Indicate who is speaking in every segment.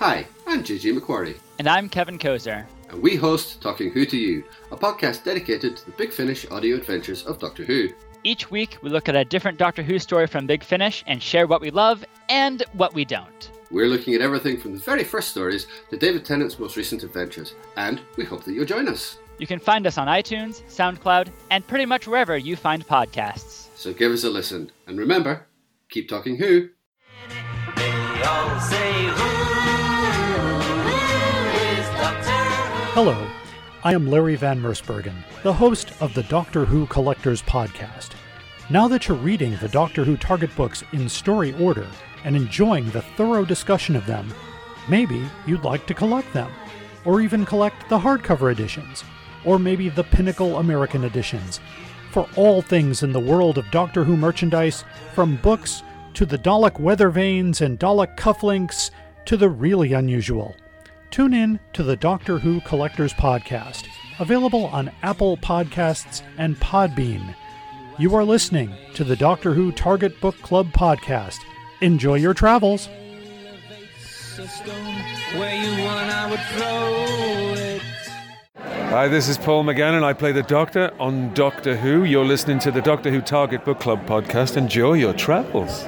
Speaker 1: Hi, I'm JJ McQuarrie,
Speaker 2: And I'm Kevin Kozer.
Speaker 1: and we host Talking Who to You, a podcast dedicated to the Big Finish audio adventures of Doctor Who.
Speaker 2: Each week, we look at a different Doctor Who story from Big Finish and share what we love and what we don't.
Speaker 1: We're looking at everything from the very first stories to David Tennant's most recent adventures, and we hope that you'll join us.
Speaker 2: You can find us on iTunes, SoundCloud, and pretty much wherever you find podcasts.
Speaker 1: So give us a listen, and remember, keep talking Who.
Speaker 3: Hello, I am Larry Van Mersbergen, the host of the Doctor Who Collectors Podcast. Now that you're reading the Doctor Who Target books in story order and enjoying the thorough discussion of them, maybe you'd like to collect them, or even collect the hardcover editions, or maybe the Pinnacle American editions. For all things in the world of Doctor Who merchandise, from books to the Dalek weather vanes and Dalek cufflinks to the really unusual. Tune in to the Doctor Who Collectors Podcast, available on Apple Podcasts and Podbean. You are listening to the Doctor Who Target Book Club Podcast. Enjoy your travels.
Speaker 4: Hi, this is Paul McGann, and I play the Doctor on Doctor Who. You're listening to the Doctor Who Target Book Club podcast. Enjoy your travels.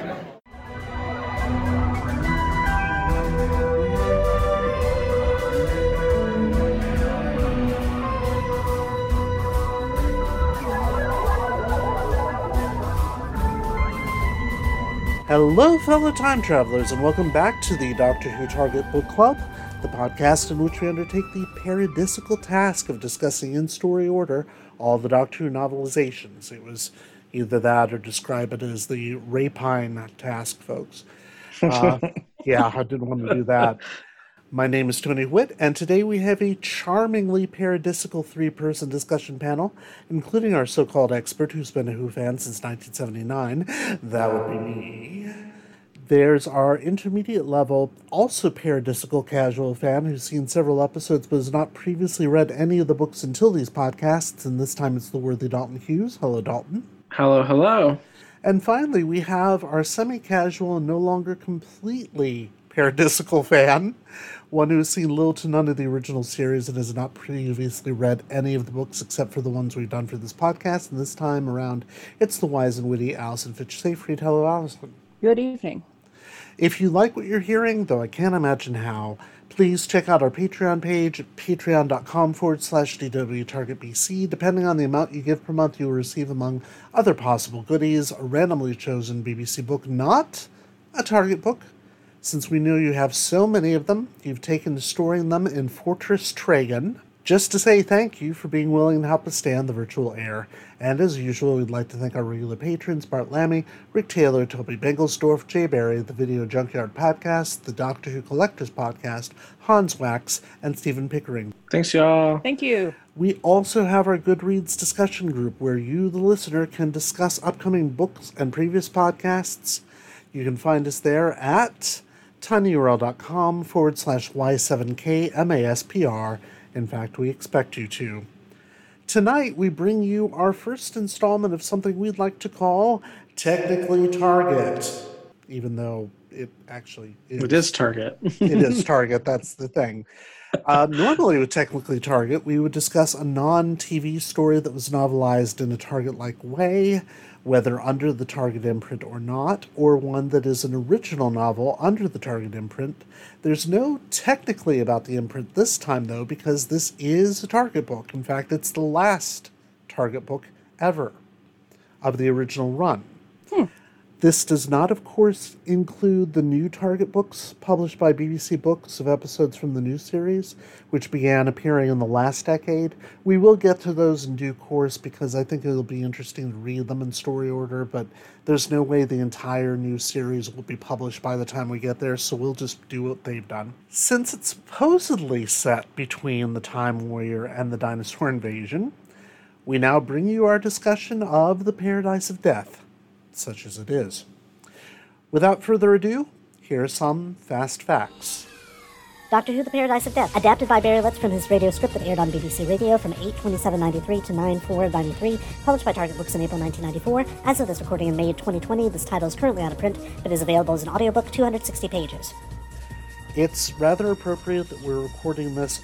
Speaker 5: Hello, fellow time travelers, and welcome back to the Doctor Who Target Book Club, the podcast in which we undertake the paradisical task of discussing in story order all the Doctor Who novelizations. It was either that or describe it as the rapine task, folks. Uh, yeah, I didn't want to do that. My name is Tony Witt, and today we have a charmingly paradisical three person discussion panel, including our so called expert who's been a Who fan since 1979. That would be me. There's our intermediate level, also paradisical casual fan who's seen several episodes but has not previously read any of the books until these podcasts, and this time it's the worthy Dalton Hughes. Hello, Dalton.
Speaker 6: Hello, hello.
Speaker 5: And finally, we have our semi casual and no longer completely paradisical fan, one who has seen little to none of the original series and has not previously read any of the books except for the ones we've done for this podcast. And this time around, it's the wise and witty Alison Fitch Seyfried. Hello, Alison.
Speaker 7: Good evening.
Speaker 5: If you like what you're hearing, though I can't imagine how, please check out our Patreon page at patreon.com forward slash DWTargetBC. Depending on the amount you give per month, you will receive, among other possible goodies, a randomly chosen BBC book, not a Target book. Since we know you have so many of them, you've taken to storing them in Fortress Tragan. Just to say thank you for being willing to help us stay on the virtual air. And as usual, we'd like to thank our regular patrons Bart Lammy, Rick Taylor, Toby Bengelsdorf, Jay Barry, the Video Junkyard Podcast, the Doctor Who Collectors Podcast, Hans Wax, and Stephen Pickering.
Speaker 6: Thanks, y'all.
Speaker 7: Thank you.
Speaker 5: We also have our Goodreads discussion group where you, the listener, can discuss upcoming books and previous podcasts. You can find us there at tinyurl.com forward slash y7kmaspr. In fact, we expect you to. Tonight, we bring you our first installment of something we'd like to call Technically Target, even though it actually is.
Speaker 6: It is Target.
Speaker 5: it is Target. That's the thing. Uh, normally, with Technically Target, we would discuss a non TV story that was novelized in a Target like way, whether under the Target imprint or not, or one that is an original novel under the Target imprint. There's no technically about the imprint this time, though, because this is a Target book. In fact, it's the last Target book ever of the original run. Hmm. This does not, of course, include the new Target books published by BBC Books of episodes from the new series, which began appearing in the last decade. We will get to those in due course because I think it'll be interesting to read them in story order, but there's no way the entire new series will be published by the time we get there, so we'll just do what they've done. Since it's supposedly set between the Time Warrior and the dinosaur invasion, we now bring you our discussion of the Paradise of Death such as it is. Without further ado, here are some fast facts.
Speaker 8: Doctor Who: The Paradise of Death, adapted by Barry Letts from his radio script that aired on BBC Radio from 8/27/93 to 9/4/93, published by Target Books in April 1994. As of this recording in May 2020, this title is currently out of print, but is available as an audiobook, 260 pages.
Speaker 5: It's rather appropriate that we're recording this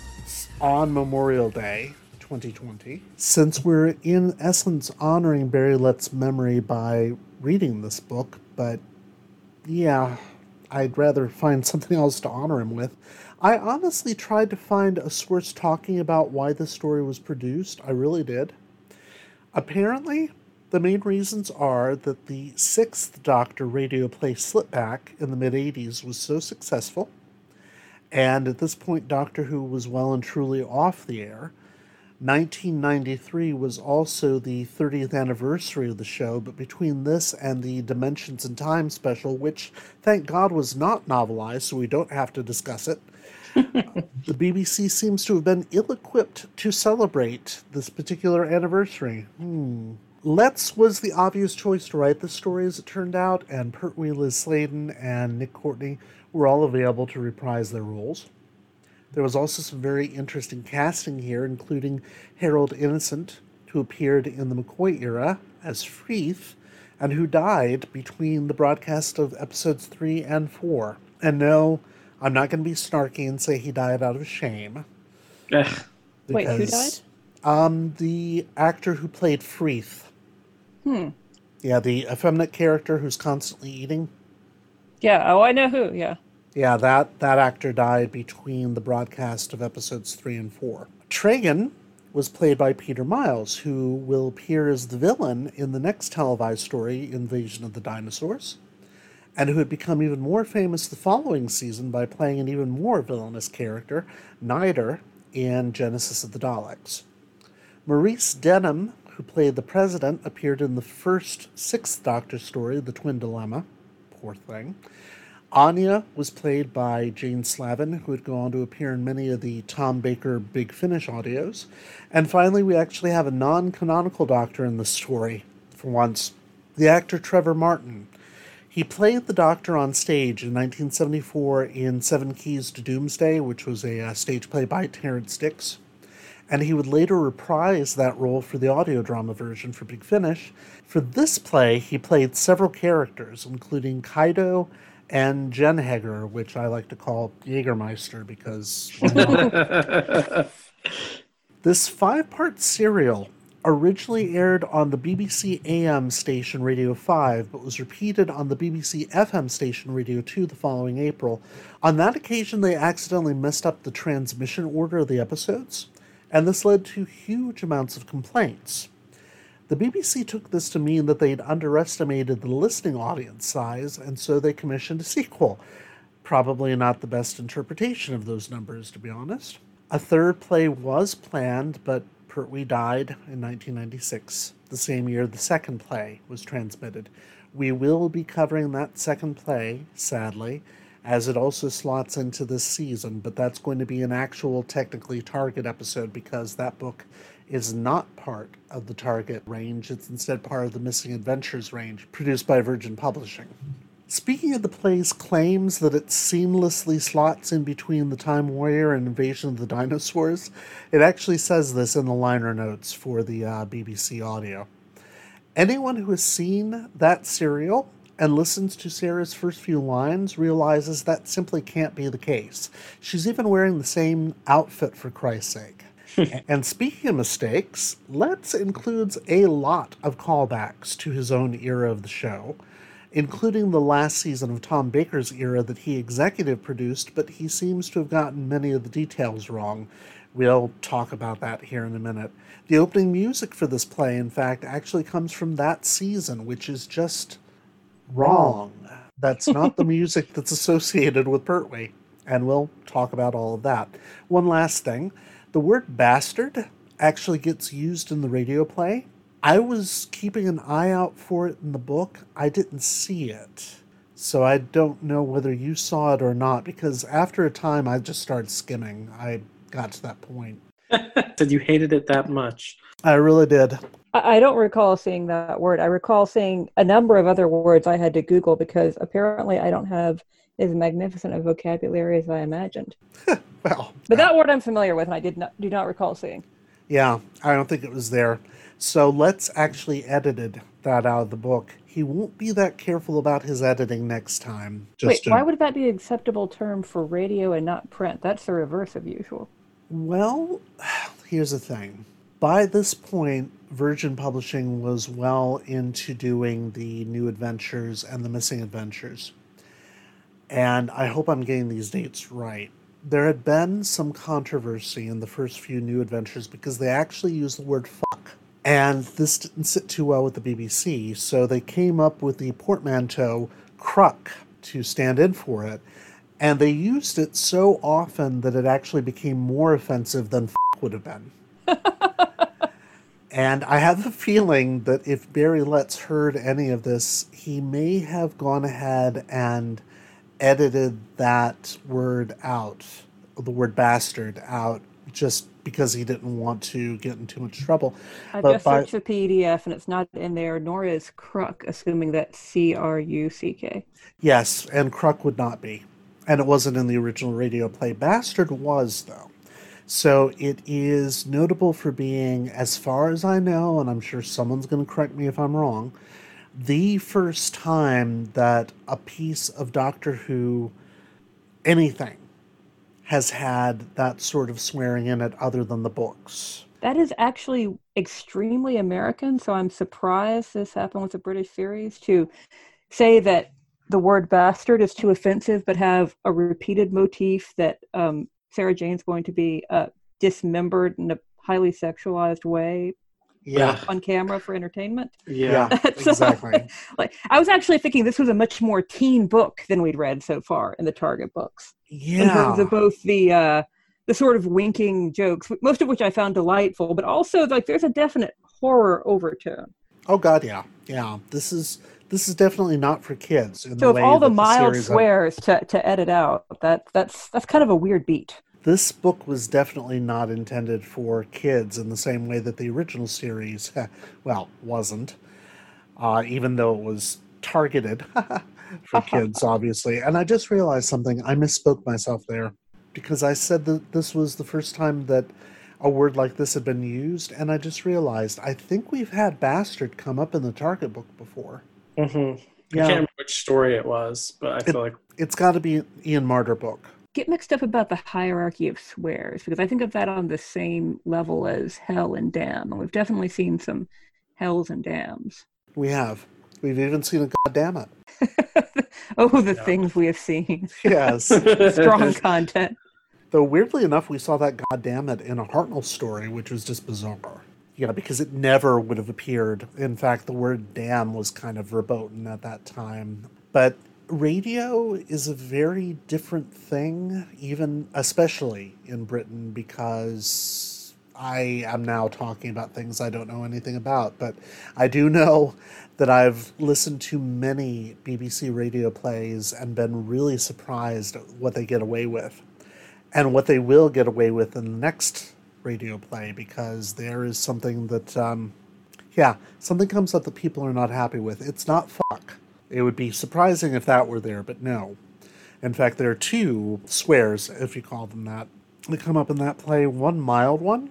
Speaker 5: on Memorial Day 2020, since we're in essence honoring Barry Lett's memory by reading this book, but yeah, I'd rather find something else to honor him with. I honestly tried to find a source talking about why this story was produced. I really did. Apparently, the main reasons are that the sixth Doctor radio play Slipback in the mid 80s was so successful, and at this point, Doctor Who was well and truly off the air. 1993 was also the 30th anniversary of the show, but between this and the Dimensions in Time special, which thank God was not novelized, so we don't have to discuss it, the BBC seems to have been ill equipped to celebrate this particular anniversary. Hmm. Letts was the obvious choice to write the story as it turned out, and Pertwee, Liz Sladen, and Nick Courtney were all available to reprise their roles. There was also some very interesting casting here, including Harold Innocent, who appeared in the McCoy era as Freeth, and who died between the broadcast of episodes 3 and 4. And no, I'm not going to be snarky and say he died out of shame.
Speaker 6: Ugh.
Speaker 7: Wait, who
Speaker 5: died? Um, the actor who played Freeth.
Speaker 7: Hmm.
Speaker 5: Yeah, the effeminate character who's constantly eating.
Speaker 7: Yeah. Oh, I know who. Yeah.
Speaker 5: Yeah, that, that actor died between the broadcast of episodes 3 and 4. Tragan was played by Peter Miles, who will appear as the villain in the next televised story, Invasion of the Dinosaurs, and who had become even more famous the following season by playing an even more villainous character, Nyder, in Genesis of the Daleks. Maurice Denham, who played the president, appeared in the first Sixth Doctor story, The Twin Dilemma. Poor thing. Anya was played by Jane Slavin, who would go on to appear in many of the Tom Baker Big Finish audios. And finally, we actually have a non canonical doctor in the story, for once the actor Trevor Martin. He played the Doctor on stage in 1974 in Seven Keys to Doomsday, which was a uh, stage play by Terrance Dicks. And he would later reprise that role for the audio drama version for Big Finish. For this play, he played several characters, including Kaido and Jenhager, which I like to call Jägermeister because this five part serial originally aired on the BBC AM station Radio 5, but was repeated on the BBC FM station Radio 2 the following April. On that occasion, they accidentally messed up the transmission order of the episodes, and this led to huge amounts of complaints. The BBC took this to mean that they'd underestimated the listening audience size, and so they commissioned a sequel. Probably not the best interpretation of those numbers, to be honest. A third play was planned, but Pertwee died in 1996, the same year the second play was transmitted. We will be covering that second play, sadly, as it also slots into this season, but that's going to be an actual technically Target episode because that book is not part of the Target range. It's instead part of the Missing Adventures range, produced by Virgin Publishing. Speaking of the play's claims that it seamlessly slots in between The Time Warrior and Invasion of the Dinosaurs, it actually says this in the liner notes for the uh, BBC audio. Anyone who has seen that serial and listens to Sarah's first few lines realizes that simply can't be the case. She's even wearing the same outfit for Christ's sake. and speaking of mistakes, Letts includes a lot of callbacks to his own era of the show, including the last season of Tom Baker's era that he executive produced, but he seems to have gotten many of the details wrong. We'll talk about that here in a minute. The opening music for this play, in fact, actually comes from that season, which is just wrong. That's not the music that's associated with Pertwee. And we'll talk about all of that. One last thing the word bastard actually gets used in the radio play. I was keeping an eye out for it in the book. I didn't see it. So I don't know whether you saw it or not because after a time I just started skimming. I got to that point.
Speaker 6: Said you hated it that much.
Speaker 5: I really did.
Speaker 7: I I don't recall seeing that word. I recall seeing a number of other words I had to Google because apparently I don't have as magnificent a vocabulary as I imagined.
Speaker 5: Well,
Speaker 7: But that word I'm familiar with, and I did not do not recall seeing.
Speaker 5: Yeah, I don't think it was there. So Letts actually edited that out of the book. he won't be that careful about his editing next time.
Speaker 7: Wait,
Speaker 5: to-
Speaker 7: why would that be an acceptable term for radio and not print? That's the reverse of usual.
Speaker 5: Well, here's the thing. By this point, Virgin Publishing was well into doing the New Adventures and the Missing Adventures. And I hope I'm getting these dates right. There had been some controversy in the first few New Adventures because they actually used the word fuck. And this didn't sit too well with the BBC, so they came up with the portmanteau cruck to stand in for it. And they used it so often that it actually became more offensive than f- would have been. and I have a feeling that if Barry Letts heard any of this, he may have gone ahead and edited that word out, the word bastard out, just because he didn't want to get in too much trouble.
Speaker 7: I
Speaker 5: But
Speaker 7: just
Speaker 5: by-
Speaker 7: searched the PDF and it's not in there, nor is Cruck, assuming that C R U C K.
Speaker 5: Yes, and Cruck would not be. And it wasn't in the original radio play. Bastard was, though. So it is notable for being, as far as I know, and I'm sure someone's going to correct me if I'm wrong, the first time that a piece of Doctor Who, anything, has had that sort of swearing in it other than the books.
Speaker 7: That is actually extremely American, so I'm surprised this happened with a British series to say that the word bastard is too offensive, but have a repeated motif that um, Sarah Jane's going to be uh, dismembered in a highly sexualized way
Speaker 5: Yeah.
Speaker 7: on camera for entertainment.
Speaker 5: Yeah,
Speaker 7: That's-
Speaker 5: exactly.
Speaker 7: like I was actually thinking this was a much more teen book than we'd read so far in the Target books. Yeah, In terms of both the uh, the sort of winking jokes, most of which I found delightful, but also like there's a definite horror overtone.
Speaker 5: Oh God, yeah, yeah. This is this is definitely not for kids. In
Speaker 7: So
Speaker 5: the way
Speaker 7: all the
Speaker 5: that
Speaker 7: mild swears to, to edit out, that that's that's kind of a weird beat.
Speaker 5: This book was definitely not intended for kids in the same way that the original series, well, wasn't. Uh, even though it was targeted for kids, obviously. And I just realized something. I misspoke myself there because I said that this was the first time that a word like this had been used, and I just realized I think we've had bastard come up in the Target book before.
Speaker 6: hmm I
Speaker 5: Yeah.
Speaker 6: can't remember which story it was, but I feel like
Speaker 5: It's got to be Ian Marter book.
Speaker 7: Get mixed up about the hierarchy of swears because I think of that on the same level as hell and damn, and we've definitely seen some hells and dams.
Speaker 5: We have. We've even seen a goddamn it.
Speaker 7: Oh, the things we have seen.
Speaker 5: Yes.
Speaker 7: Strong content.
Speaker 5: Though weirdly enough, we saw that goddamn it in a Hartnell story, which was just bizarre. Yeah, because it never would have appeared. In fact, the word damn was kind of verboten at that time. But radio is a very different thing, even especially in Britain, because I am now talking about things I don't know anything about. But I do know that I've listened to many BBC radio plays and been really surprised at what they get away with and what they will get away with in the next radio play because there is something that um yeah something comes up that people are not happy with it's not fuck it would be surprising if that were there but no. In fact there are two swears if you call them that that come up in that play. One mild one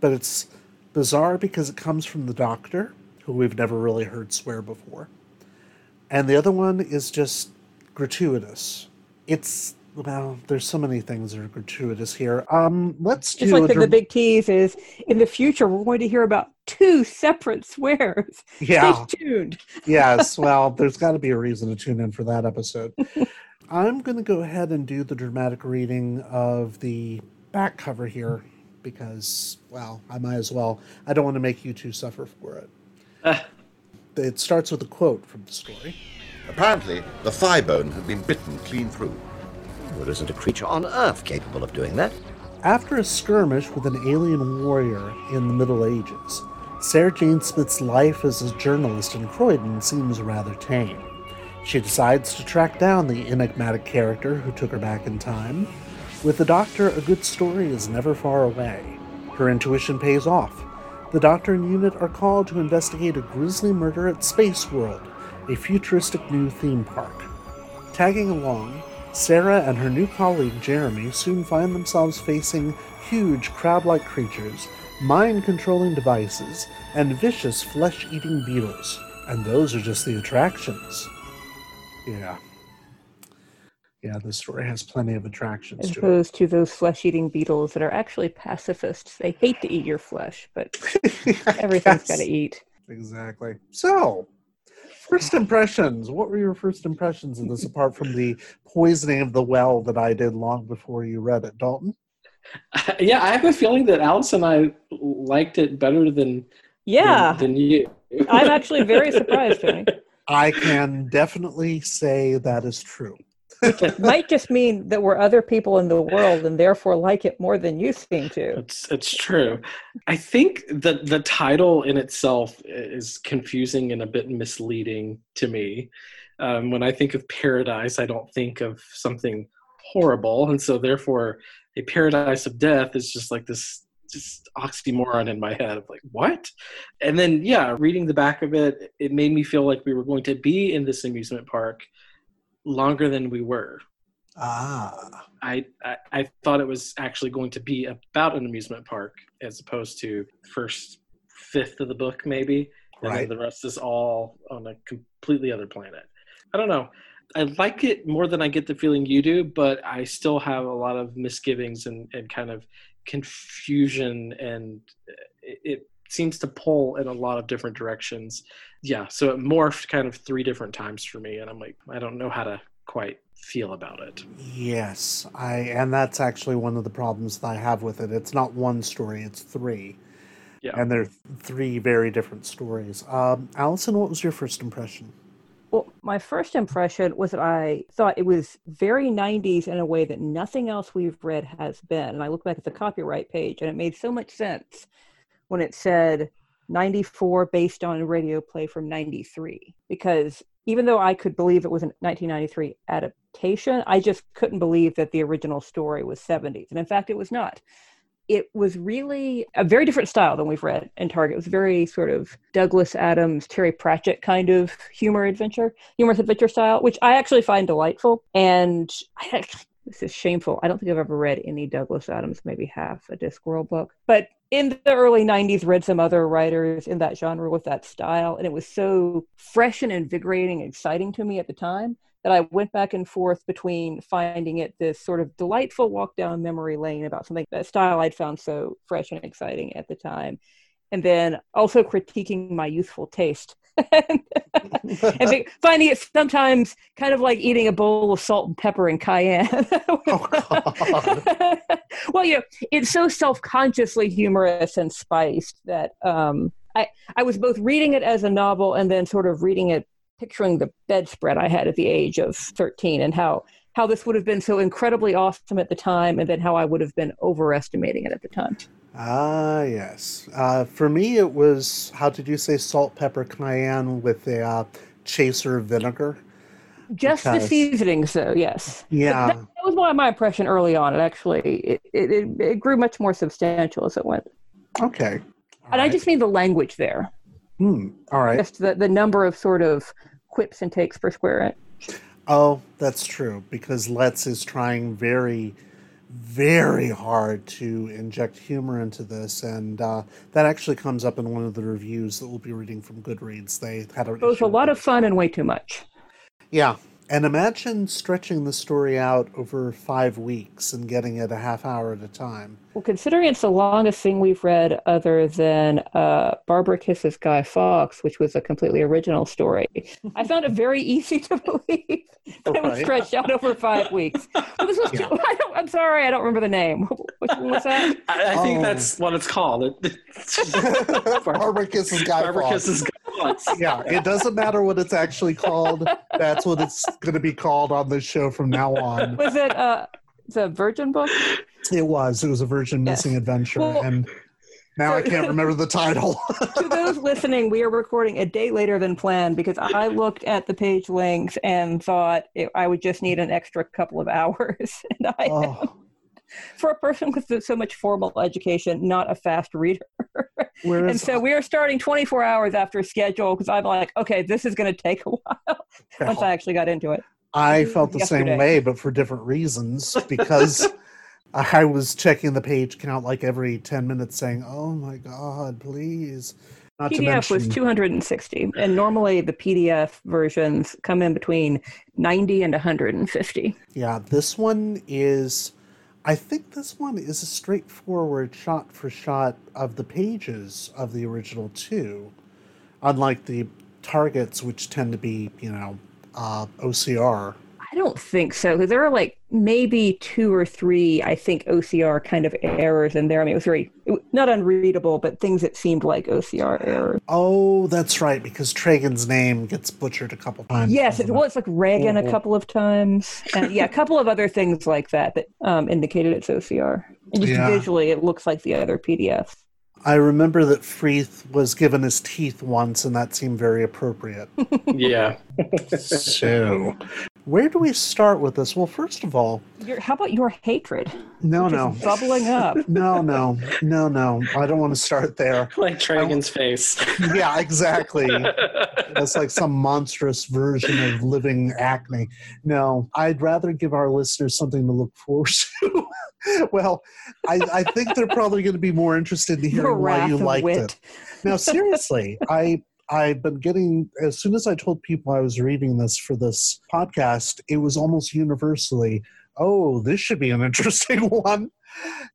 Speaker 5: but it's bizarre because it comes from the doctor who we've never really heard swear before. And the other one is just gratuitous. It's well there's so many things that are gratuitous here um let's
Speaker 7: Just
Speaker 5: do
Speaker 7: like
Speaker 5: a
Speaker 7: the, the big tease is in the future we're going to hear about two separate swears.
Speaker 5: Yeah.
Speaker 7: Stay tuned.
Speaker 5: yes well there's got to be a reason to tune in for that episode i'm going to go ahead and do the dramatic reading of the back cover here because well i might as well i don't want to make you two suffer for it it starts with a quote from the story
Speaker 9: Apparently, the thigh bone had been bitten clean through.
Speaker 10: There isn't a creature on Earth capable of doing that.
Speaker 5: After a skirmish with an alien warrior in the Middle Ages, Sarah Jane Smith's life as a journalist in Croydon seems rather tame. She decides to track down the enigmatic character who took her back in time. With the Doctor, a good story is never far away. Her intuition pays off. The Doctor and Unit are called to investigate a grisly murder at Space World, a futuristic new theme park. Tagging along, Sarah and her new colleague Jeremy soon find themselves facing huge crab like creatures, mind controlling devices, and vicious flesh eating beetles. And those are just the attractions. Yeah. Yeah, the story has plenty of attractions
Speaker 7: As opposed to those flesh eating beetles that are actually pacifists. They hate to eat your flesh, but everything's got to eat.
Speaker 5: Exactly. So, first impressions. What were your first impressions of this apart from the poisoning of the well that I did long before you read it, Dalton?
Speaker 6: yeah, I have a feeling that Alex and I liked it better than
Speaker 7: Yeah.
Speaker 6: than, than you.
Speaker 7: I'm actually very surprised, Tony.
Speaker 5: I can definitely say that is true.
Speaker 7: It might just mean that we're other people in the world and therefore like it more than you seem to.
Speaker 6: It's it's true. I think the the title in itself is confusing and a bit misleading to me. Um, when I think of paradise, I don't think of something horrible, and so therefore, a paradise of death is just like this just oxymoron in my head of like what and then yeah reading the back of it it made me feel like we were going to be in this amusement park longer than we were
Speaker 5: Ah.
Speaker 6: I, I I thought it was actually going to be about an amusement park as opposed to first fifth of the book maybe, and
Speaker 5: Right.
Speaker 6: then the rest is all on a completely other planet. I don't know. I like it more than I get the feeling you do, but I still have a lot of misgivings and, and kind of confusion, and it seems to pull in a lot of different directions. Yeah, so it morphed kind of three different times for me, and I'm like, I don't know how to quite feel about it.
Speaker 5: Yes, I and that's actually one of the problems that I have with it. It's not one story; it's three,
Speaker 6: Yeah.
Speaker 5: and they're three very different stories. Um, Allison, what was your first impression?
Speaker 7: Well, my first impression was that I thought it was very 90s in a way that nothing else we've read has been. And I look back at the copyright page and it made so much sense when it said 94 based on radio play from 93. Because even though I could believe it was a 1993 adaptation, I just couldn't believe that the original story was 70s. And in fact, it was not it was really a very different style than we've read in Target. It was very sort of Douglas Adams, Terry Pratchett kind of humor adventure, humorous adventure style, which I actually find delightful. And I this is shameful. I don't think I've ever read any Douglas Adams, maybe half a Discworld book. But in the early 90s, read some other writers in that genre with that style. And it was so fresh and invigorating and exciting to me at the time that I went back and forth between finding it this sort of delightful walk down memory lane about something that style I'd found so fresh and exciting at the time, and then also critiquing my youthful taste. and finding it sometimes kind of like eating a bowl of salt and pepper and cayenne. well, you know, it's so self-consciously humorous and spiced that um, I I was both reading it as a novel and then sort of reading it picturing the bedspread I had at the age of 13 and how how this would have been so incredibly awesome at the time and then how I would have been overestimating it at the time.
Speaker 5: Ah, yes. Uh, for me, it was how did you say salt, pepper, cayenne with a uh, chaser vinegar?
Speaker 7: Just the seasoning, so yes.
Speaker 5: Yeah.
Speaker 7: that, that was my, my impression early on. It actually it, it, it, grew much more substantial as it went.
Speaker 5: Okay.
Speaker 7: and I just mean the language there.
Speaker 5: Hmm. All right.
Speaker 7: Just the, the number of sort of quips and takes per square inch.
Speaker 5: Oh, that's true because Letts is trying very, very hard to inject humor into this, and uh, that actually comes up in one of the reviews that we'll be reading from Goodreads. They had a
Speaker 7: Both a lot of fun and way too much.
Speaker 5: yeah, and imagine stretching the story out over five weeks and getting it a half hour at a time.
Speaker 7: Well, considering it's the longest thing we've read other than uh, Barbara Kisses Guy Fawkes, which was a completely original story, I found it very easy to believe that it was stretched out over five weeks. But this was too, I don't, I'm sorry, I don't remember the name. Which one was that?
Speaker 6: I, I think
Speaker 5: Oh.
Speaker 6: that's what it's called. It,
Speaker 5: Barbara Kisses Guy
Speaker 6: Barbara
Speaker 5: Fawkes.
Speaker 6: Kisses Guy Fawkes.
Speaker 5: yeah, it doesn't matter what it's actually called. That's what it's going to be called on this show from now on.
Speaker 7: Was it uh, the Virgin book?
Speaker 5: It was. It was a Virgin
Speaker 7: Yes.
Speaker 5: Missing Adventure,
Speaker 7: Well-
Speaker 5: and now I can't remember the title.
Speaker 7: to those listening, we are recording a day later than planned because I looked at the page length and thought it, I would just need an extra couple of hours. And I,
Speaker 5: oh,
Speaker 7: for a person with so much formal education, not a fast reader.
Speaker 5: whereas
Speaker 7: and so we are starting 24 hours after schedule because I'm like, okay, this is going to take a while once I actually got into it.
Speaker 5: I felt the same way, but for different reasons. Because I was checking the page count like every ten minutes, saying, "Oh my God, please." Not to
Speaker 7: PDF was 260, and normally the PDF versions come in between 90 and 150.
Speaker 5: Yeah, this one is. I think this one is a straightforward shot for shot of the pages of the original two, unlike the targets, which tend to be, you know, uh, OCR.
Speaker 7: I don't think so. There are like maybe two or three, I think, OCR kind of errors in there. I mean, it was very, not unreadable, but things that seemed like OCR errors.
Speaker 5: Oh, that's right, because Tragan's name gets butchered a couple times.
Speaker 7: Yes, it was like Reagan a
Speaker 5: Mhm.
Speaker 7: couple of times. And yeah, a couple of other things like that that um, indicated it's OCR. And just
Speaker 5: Yeah.
Speaker 7: visually, it looks like the other PDF.
Speaker 5: I remember that Freeth was given his teeth once, and that seemed very appropriate.
Speaker 6: yeah.
Speaker 5: so, where do we start with this? Well, first of all,
Speaker 7: Your, how about your hatred?
Speaker 5: no,
Speaker 7: Just
Speaker 5: no,
Speaker 7: bubbling up.
Speaker 5: no, no, no, no. I don't want to start there.
Speaker 6: Like Tragan's face.
Speaker 5: Yeah, exactly. That's like some monstrous version of living acne. No, I'd rather give our listeners something to look forward to. well, I, I think they're probably going to be more interested in
Speaker 7: The
Speaker 5: hearing why you liked
Speaker 7: wit.
Speaker 5: it. Now, seriously, I I've been getting as soon as I told people I was reading this for this podcast, it was almost universally, oh, this should be an interesting one.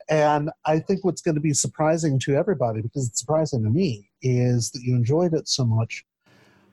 Speaker 5: And I think what's going to be surprising to everybody, because it's surprising to me, is that you enjoyed it so much.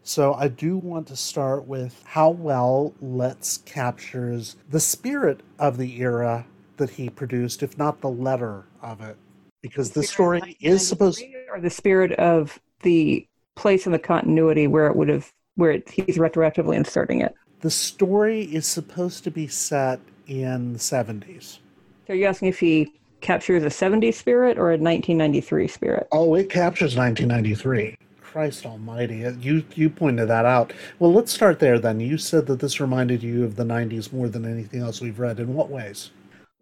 Speaker 5: So I do want to start with how well Letts captures the spirit of the era that he produced, if not the letter of it. Because the story is supposed
Speaker 7: or the spirit of the place in the continuity where it would have where it, he's retroactively inserting it.
Speaker 5: the story is supposed to be set in the 70s.
Speaker 7: So are you asking if he captures a 70s spirit or a 1993 spirit?
Speaker 5: Oh, it captures 1993. Christ almighty. uh, You you pointed that out. Well, let's start there then. You said that this reminded you of the 90s more than anything else we've read. In what ways?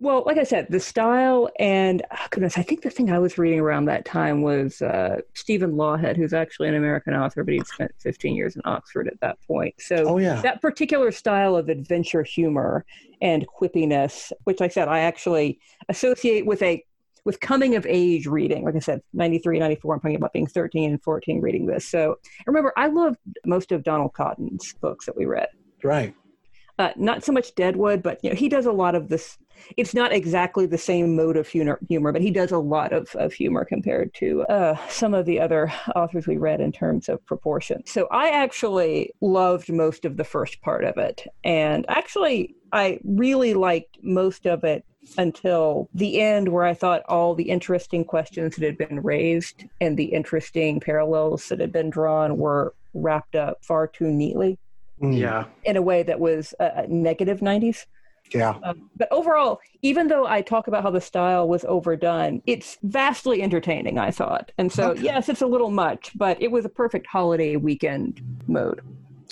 Speaker 7: Well, like I said, the style and oh, goodness, I think the thing I was reading around that time was uh, Stephen Lawhead, who's actually an American author, but he'd spent 15 years in Oxford at that point. So
Speaker 5: Oh, yeah.
Speaker 7: that particular style of adventure humor and quippiness, which I said I actually associate with a with coming of age reading. Like I said, 93, 94, I'm talking about being 13 and 14 reading this. So remember, I loved most of Donald Cotton's books that we read.
Speaker 5: Right.
Speaker 7: Uh, not so much Deadwood, but you know he does a lot of this. It's not exactly the same mode of humor, humor but he does a lot of, of humor compared to uh, some of the other authors we read in terms of proportion. So I actually loved most of the first part of it, and actually I really liked most of it until the end, where I thought all the interesting questions that had been raised and the interesting parallels that had been drawn were wrapped up far too neatly
Speaker 6: Yeah.
Speaker 7: in a way that was uh, negative 90s.
Speaker 5: Yeah.
Speaker 7: Um, but overall, even though I talk about how the style was overdone, it's vastly entertaining, I thought. And so, yes, it's a little much, but it was a perfect holiday weekend mode.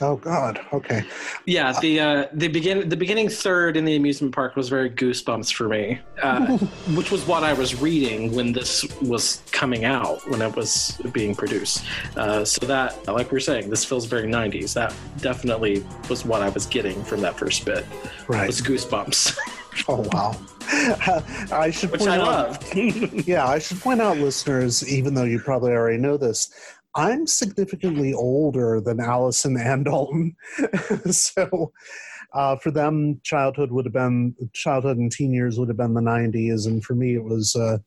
Speaker 5: Oh God. Okay.
Speaker 6: Yeah, the uh, the begin the beginning third in the amusement park was very goosebumps for me, uh, which was what I was reading when this was coming out when it was being produced. Uh, so that, like we are saying, this feels very '90s. That definitely was what I was getting from that first bit.
Speaker 5: Right.
Speaker 6: It was goosebumps,
Speaker 5: Oh wow. I should
Speaker 6: which
Speaker 5: point
Speaker 6: I
Speaker 5: out. yeah, I should point out, listeners, even though you probably already know this, I'm significantly older than Allison and Dalton. so uh, for them, childhood would have been, childhood and teen years would have been the 90s. And for me, it was uh,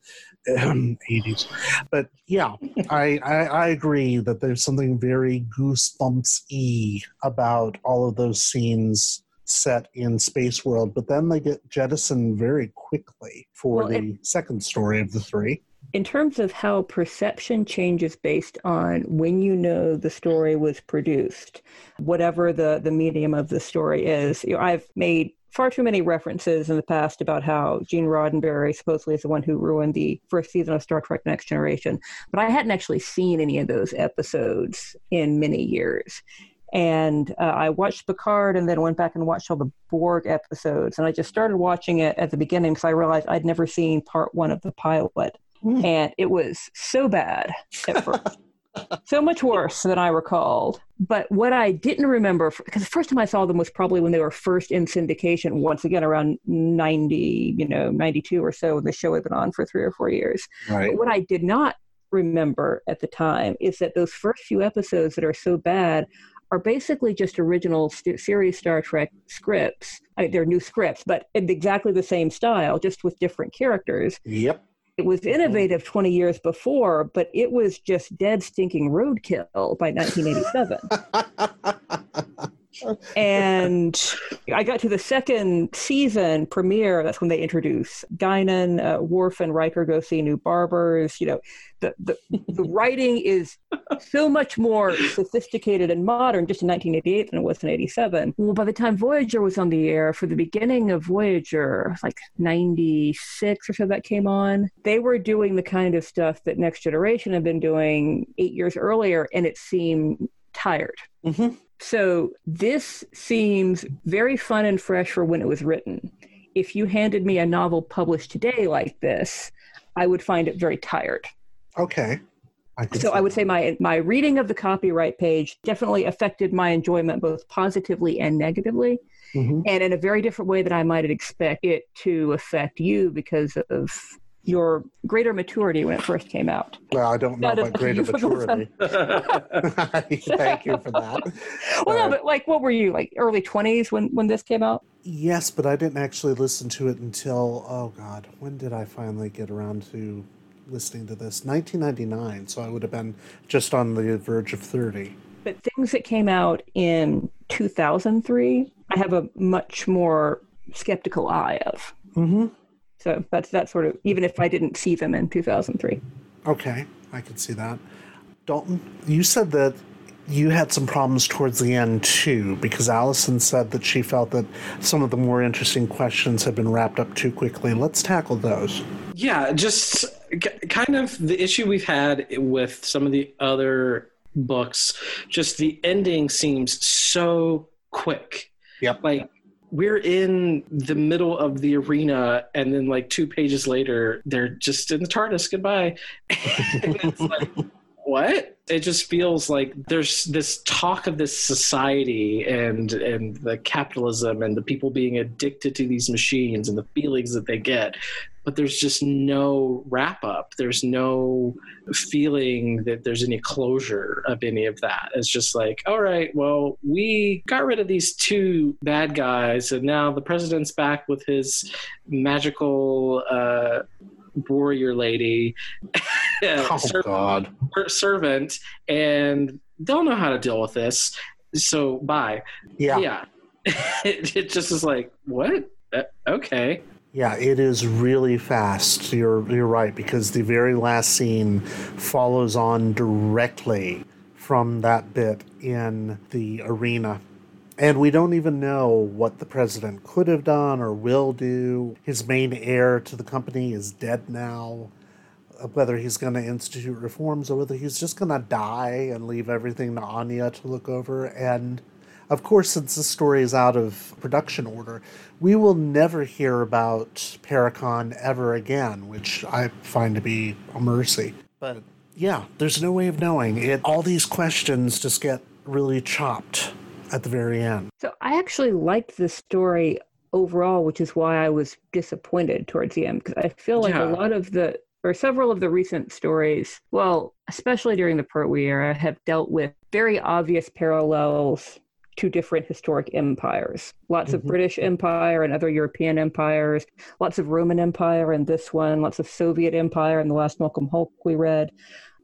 Speaker 5: 80s. But yeah, I, I, I agree that there's something very goosebumps y about all of those scenes set in Space World, but then they get jettisoned very quickly for
Speaker 7: Well,
Speaker 5: the
Speaker 7: it-
Speaker 5: second story of the three.
Speaker 7: In terms of how perception changes based on when you know the story was produced, whatever the, the medium of the story is, you know, I've made far too many references in the past about how Gene Roddenberry supposedly is the one who ruined the first season of Star Trek Next Generation, but I hadn't actually seen any of those episodes in many years. And uh, I watched Picard and then went back and watched all the Borg episodes. And I just started watching it at the beginning because I realized I'd never seen part one of the pilot. Hmm. And it was so bad at first. so much worse than I recalled. But what I didn't remember, because the first time I saw them was probably when they were first in syndication, once again around 90, you know, 92 or so, the show had been on for three or four years.
Speaker 5: Right.
Speaker 7: But what I did not remember at the time is that those first few episodes that are so bad are basically just original st- series Star Trek scripts. I mean, they're new scripts, but in exactly the same style, just with different characters.
Speaker 5: Yep.
Speaker 7: It was mm-hmm. innovative 20 years before, but it was just dead stinking roadkill by 1987. and I got to the second season premiere. That's when they introduce Guinan, uh, Worf, and Riker go see new barbers. You know, the, the, the writing is so much more sophisticated and modern just in 1988 than it was in 87. Well, by the time Voyager was on the air, for the beginning of Voyager, like 96 or so that came on, they were doing the kind of stuff that Next Generation had been doing eight years earlier, and it seemed tired.
Speaker 5: Mm-hmm.
Speaker 7: So this seems very fun and fresh for when it was written. If you handed me a novel published today like this, I would find it very tired.
Speaker 5: Okay. I
Speaker 7: so I would say my my reading of the copyright page definitely affected my enjoyment both positively and negatively,
Speaker 5: Mhm.
Speaker 7: and in a very different way than I might expect it to affect you because of your greater maturity when it first came out.
Speaker 5: Well, I don't know
Speaker 7: Not
Speaker 5: about greater
Speaker 7: you were the
Speaker 5: maturity. Thank you for that.
Speaker 7: Well,
Speaker 5: Uh,
Speaker 7: no, but like, what were you like early twenties when when this came out?
Speaker 5: Yes, but I didn't actually listen to it until oh god, when did I finally get around to listening to this? 1999. So I would have been just on the verge of 30.
Speaker 7: But things that came out in 2003, I have a much more skeptical eye of.
Speaker 5: Mm-hmm.
Speaker 7: So that's that sort of even if I didn't see them in 2003.
Speaker 5: Okay, I can see that. Dalton, you said that you had some problems towards the end too, because Allison said that she felt that some of the more interesting questions had been wrapped up too quickly. Let's tackle those.
Speaker 6: Yeah, just k- kind of the issue we've had with some of the other books. Just the ending seems so quick.
Speaker 5: Yep.
Speaker 6: Like we're in the middle of the arena, and then like two pages later, they're just in the TARDIS. Goodbye. and it's like, what? It just feels like there's this talk of this society and and the capitalism and the people being addicted to these machines and the feelings that they get but there's just no wrap up. There's no feeling that there's any closure of any of that. It's just like, all right, well, we got rid of these two bad guys, and now the president's back with his magical uh, warrior lady,
Speaker 5: Oh,
Speaker 6: ser-
Speaker 5: God.
Speaker 6: ser- servant, and they'll know how to deal with this. So bye.
Speaker 5: Yeah.
Speaker 6: Yeah. it, it just is like, what? Uh, okay.
Speaker 5: Yeah, it is really fast. You're you're right because the very last scene follows on directly from that bit in the arena. And we don't even know what the president could have done or will do. His main heir to the company is dead now. Uh, Whether he's going to institute reforms or whether he's just going to die and leave everything to Anya to look over. And of course, since the story is out of production order, we will never hear about Parakon ever again, which I find to be a mercy. But yeah, there's no way of knowing. It all these questions just get really chopped at the very end.
Speaker 7: So I actually liked the story overall, which is why I was disappointed towards the end because I feel like
Speaker 6: Yeah.
Speaker 7: a lot of the or several of the recent stories, well, especially during the Pertwee era, have dealt with very obvious parallels to different historic empires. Lots of
Speaker 5: Mhm.
Speaker 7: British Empire and other European empires, lots of Roman Empire and this one, lots of Soviet Empire in the last Malcolm Hulke we read.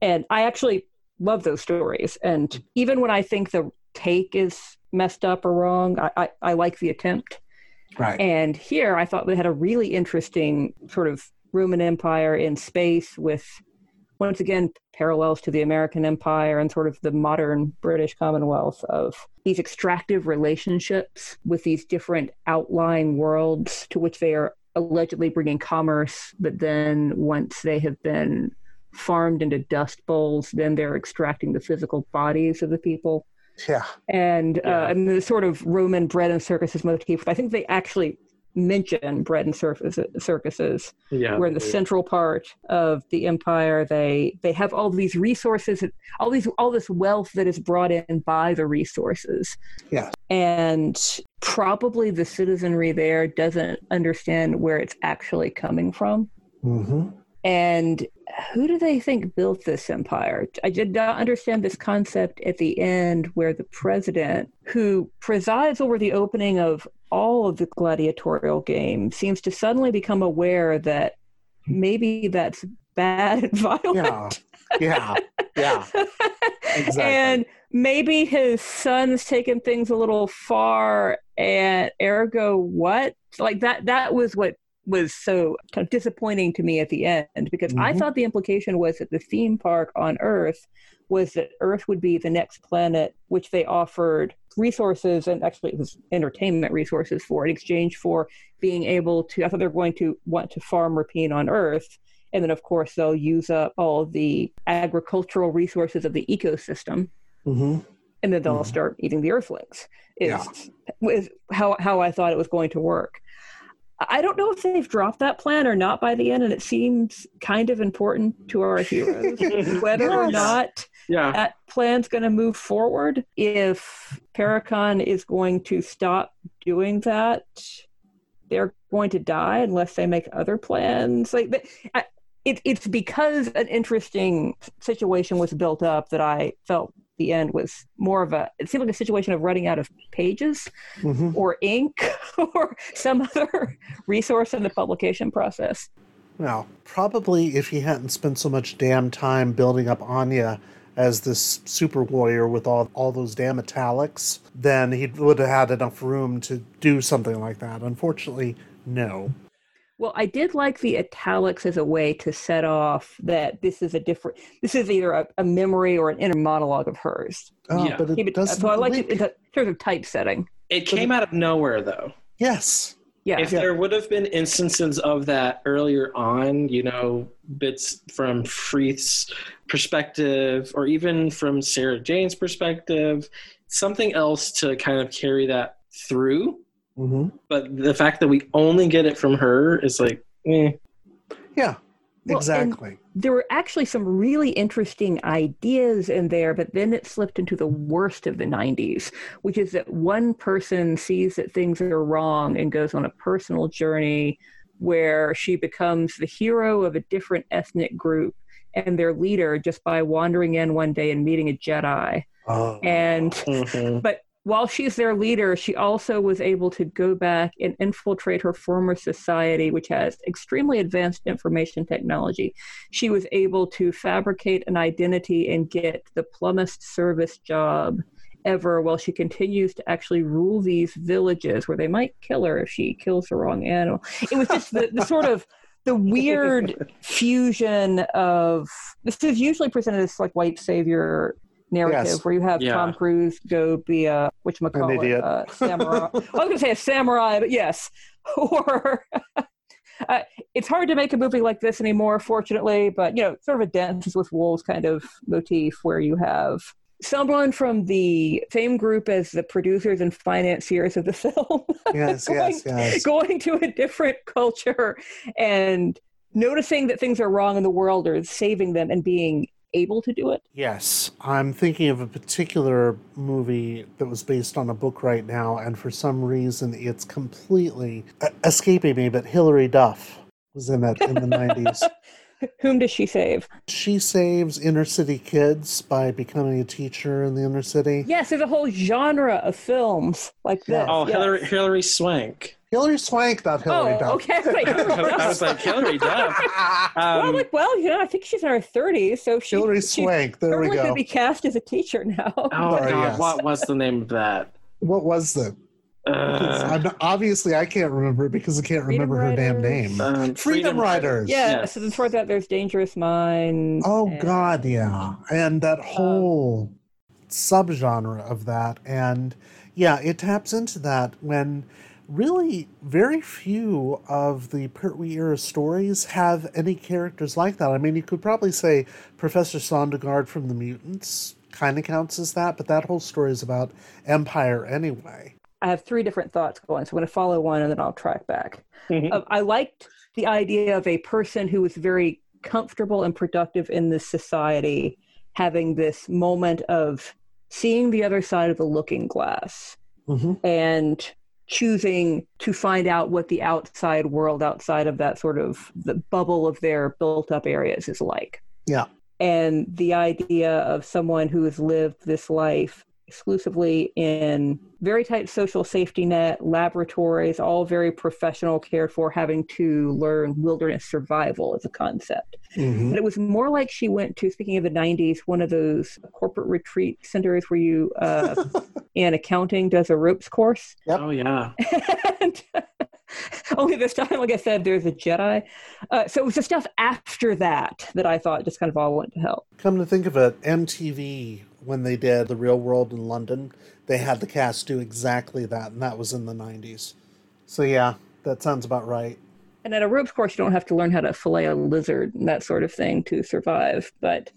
Speaker 7: And I actually love those stories. And even when I think the take is messed up or wrong, I, I, I like the attempt.
Speaker 5: Right.
Speaker 7: And here I thought they had a really interesting sort of Roman Empire in space with, once again, parallels to the American Empire and sort of the modern British Commonwealth of these extractive relationships with these different outlying worlds to which they are allegedly bringing commerce, but then once they have been farmed into dust bowls, then they're extracting the physical bodies of the people
Speaker 5: Yeah.
Speaker 7: and uh, and the sort of Roman bread and circuses motif. I think they actually mention bread and circus, circuses.
Speaker 6: Yeah.
Speaker 7: where in the central part of the empire they they have all these resources, all these all this wealth that is brought in by the resources,
Speaker 5: Yeah.
Speaker 7: and probably the citizenry there doesn't understand where it's actually coming from.
Speaker 5: Mm-hmm.
Speaker 7: And who do they think built this empire? I did not understand this concept at the end where the president, who presides over the opening of all of the gladiatorial games, seems to suddenly become aware that maybe that's bad and violent.
Speaker 5: Yeah. Yeah. Yeah. Exactly.
Speaker 7: and maybe his son's taken things a little far and ergo what like that that was what was so kind of disappointing to me at the end because I
Speaker 5: Mhm.
Speaker 7: thought the implication was that the theme park on Earth was that Earth would be the next planet which they offered resources and actually it was entertainment resources for in exchange for being able to I thought they were going to want to farm rapine on Earth. And then of course they'll use up all the agricultural resources of the ecosystem.
Speaker 5: Hmm
Speaker 7: and then they'll start eating the earthlings. Is,
Speaker 5: Yeah.
Speaker 7: is how, how i thought it was going to work i don't know if they've dropped that plan or not by the end and it seems kind of important to our heroes whether or not
Speaker 6: Yeah.
Speaker 7: that plan's going to move forward. If Parakon is going to stop doing that they're going to die unless they make other plans. Like th- I- it, it's because an interesting situation was built up that i felt the end was more of a it seemed like a situation of running out of pages
Speaker 5: hmm
Speaker 7: or ink or some other resource in the publication process
Speaker 5: Well, probably if he hadn't spent so much damn time building up Anya as this super warrior with all, all those damn italics, then he would have had enough room to do something like that. Unfortunately, no.
Speaker 7: Well, I did like the italics as a way to set off that this is a different. This is either a, a memory or an inner monologue of hers.
Speaker 5: Oh,
Speaker 6: Yeah.
Speaker 5: but it
Speaker 7: Even- uh,
Speaker 5: doesn't.
Speaker 7: so I like it in terms of typesetting.
Speaker 6: It came out of nowhere though.
Speaker 5: Yes.
Speaker 7: Yeah,
Speaker 6: if there would have been instances of that earlier on, you know, bits from Freeth's perspective or even from Sarah Jane's perspective, something else to kind of carry that through.
Speaker 5: Hmm
Speaker 6: But the fact that we only get it from her is like, eh.
Speaker 5: Yeah.
Speaker 7: Well,
Speaker 5: exactly.
Speaker 7: there were actually some really interesting ideas in there, but then it slipped into the worst of the 90s, which is that one person sees that things are wrong and goes on a personal journey where she becomes the hero of a different ethnic group and their leader just by wandering in one day and meeting a Jedi.
Speaker 5: Oh.
Speaker 7: And
Speaker 6: mhm.
Speaker 7: but while she's their leader, she also was able to go back and infiltrate her former society, which has extremely advanced information technology. She was able to fabricate an identity and get the plumbest service job ever while she continues to actually rule these villages where they might kill her if she kills the wrong animal. It was just the, the sort of the weird fusion of this is usually presented as like white savior narrative
Speaker 5: Yes.
Speaker 7: where you have
Speaker 6: Yeah.
Speaker 7: Tom Cruise go be a which
Speaker 5: An idiot.
Speaker 7: uh, samurai. I was going to say a samurai, but yes. Or uh, it's hard to make a movie like this anymore, fortunately. But you know, sort of a dances with wolves kind of motif where you have someone from the same group as the producers and financiers of the film
Speaker 5: Yes,
Speaker 7: going,
Speaker 5: yes, yes.
Speaker 7: going to a different culture and noticing that things are wrong in the world or saving them and being able to do it.
Speaker 5: Yes, I'm thinking of a particular movie that was based on a book right now, and for some reason it's completely uh, escaping me. But Hilary Duff was in it in the 90s.
Speaker 7: Whom does she save?
Speaker 5: She saves inner city kids by becoming a teacher in the inner city.
Speaker 7: Yes, there's a whole genre of films like this.
Speaker 6: Oh,
Speaker 7: yes.
Speaker 6: Hilary, Hilary Swank.
Speaker 5: Hilary Swank, not Hilary
Speaker 7: Oh,
Speaker 5: Duff.
Speaker 7: okay. Wait,
Speaker 6: I was like, Hilary Duff.
Speaker 7: well,
Speaker 6: Um,
Speaker 7: like, well, you know, I think she's in her 30s, so she,
Speaker 5: Hilary
Speaker 7: she's
Speaker 5: Swank. There we
Speaker 7: totally
Speaker 5: go.
Speaker 7: could be cast as a teacher now.
Speaker 6: oh,
Speaker 5: Sorry,
Speaker 6: God,
Speaker 5: yes.
Speaker 6: what was the name of that?
Speaker 5: What was the?
Speaker 6: Uh,
Speaker 5: I'm not- obviously, I can't remember it because I can't
Speaker 7: Freedom
Speaker 5: remember her damn name.
Speaker 6: um,
Speaker 5: Freedom Riders.
Speaker 7: yeah,
Speaker 6: Yes.
Speaker 7: so before that, there's Dangerous Minds.
Speaker 5: Oh
Speaker 7: and-
Speaker 5: God, yeah, and that whole subgenre of that, and yeah, it taps into that when really very few of the Pertwee era stories have any characters like that. I mean, you could probably say Professor Sondergaard from The Mutants kind of counts as that, but that whole story is about Empire anyway.
Speaker 7: I have three different thoughts going, so I'm going to follow one and then I'll track back.
Speaker 6: Mhm.
Speaker 7: Uh, I liked the idea of a person who was very comfortable and productive in this society having this moment of seeing the other side of the looking glass
Speaker 5: hmm
Speaker 7: and choosing to find out what the outside world outside of that sort of the bubble of their built up areas is like.
Speaker 5: Yeah.
Speaker 7: And the idea of someone who has lived this life exclusively in very tight social safety net, laboratories, all very professional, cared for, having to learn wilderness survival as a concept.
Speaker 5: Mhm.
Speaker 7: But it was more like she went to, speaking of the 90s, one of those corporate retreat centers where you, uh, in accounting, does a ropes course.
Speaker 6: Oh yeah.
Speaker 7: And only this time, like I said, there's a Jedi. Uh, so it was the stuff after that that I thought just kind of all went to hell.
Speaker 5: Come to think of it, MTV, when they did The Real World in London, they had the cast do exactly that, and that was in the 90s. So, yeah, that sounds about right.
Speaker 7: And at a ropes course, you don't have to learn how to fillet a lizard and that sort of thing to survive. But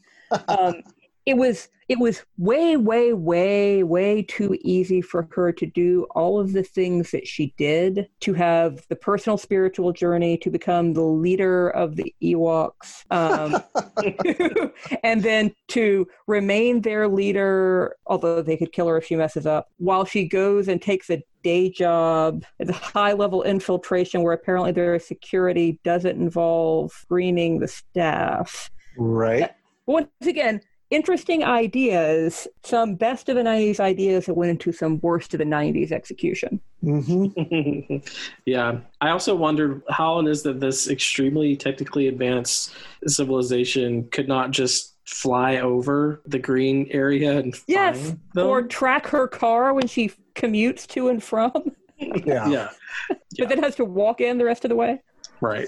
Speaker 7: um, it was it was way, way, way, way too easy for her to do all of the things that she did to have the personal spiritual journey to become the leader of the Ewoks, um, and then to remain their leader, although they could kill her if she messes up, while she goes and takes a day job at a high level infiltration where apparently their security doesn't involve screening the staff.
Speaker 5: Right.
Speaker 7: Once again, interesting ideas, some best of the 90s ideas that went into some worst of the 90s execution.
Speaker 5: Mm-hmm.
Speaker 6: yeah. I also wondered how it is that this extremely technically advanced civilization could not just fly over the green area and
Speaker 7: Yes,
Speaker 6: find
Speaker 7: or track her car when she commutes to and from,
Speaker 5: Yeah.
Speaker 6: yeah.
Speaker 7: but then has to walk in the rest of the way.
Speaker 6: Right.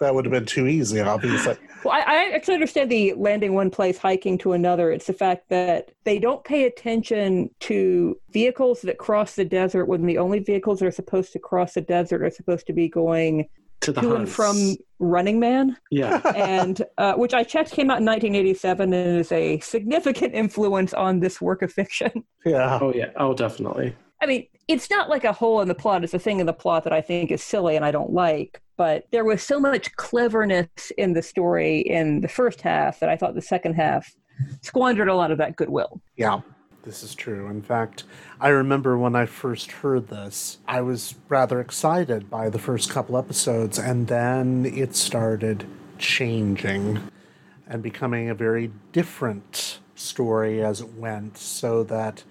Speaker 5: That would have been too easy, obviously.
Speaker 7: Well, I, I actually understand the landing one place, hiking to another. It's the fact that they don't pay attention to vehicles that cross the desert when the only vehicles that are supposed to cross the desert are supposed to be going
Speaker 6: To the
Speaker 7: to and from Running Man.
Speaker 6: Yeah.
Speaker 7: and uh, which I checked came out in 1987 and is a significant influence on this work of fiction.
Speaker 5: Yeah.
Speaker 6: Oh yeah. Oh definitely.
Speaker 7: I mean, it's not like a hole in the plot. It's a thing in the plot that I think is silly and I don't like. But there was so much cleverness in the story in the first half that I thought the second half squandered a lot of that goodwill.
Speaker 5: Yeah, this is true. In fact, I remember when I first heard this, I was rather excited by the first couple episodes, and then it started changing and becoming a very different story as it went, so that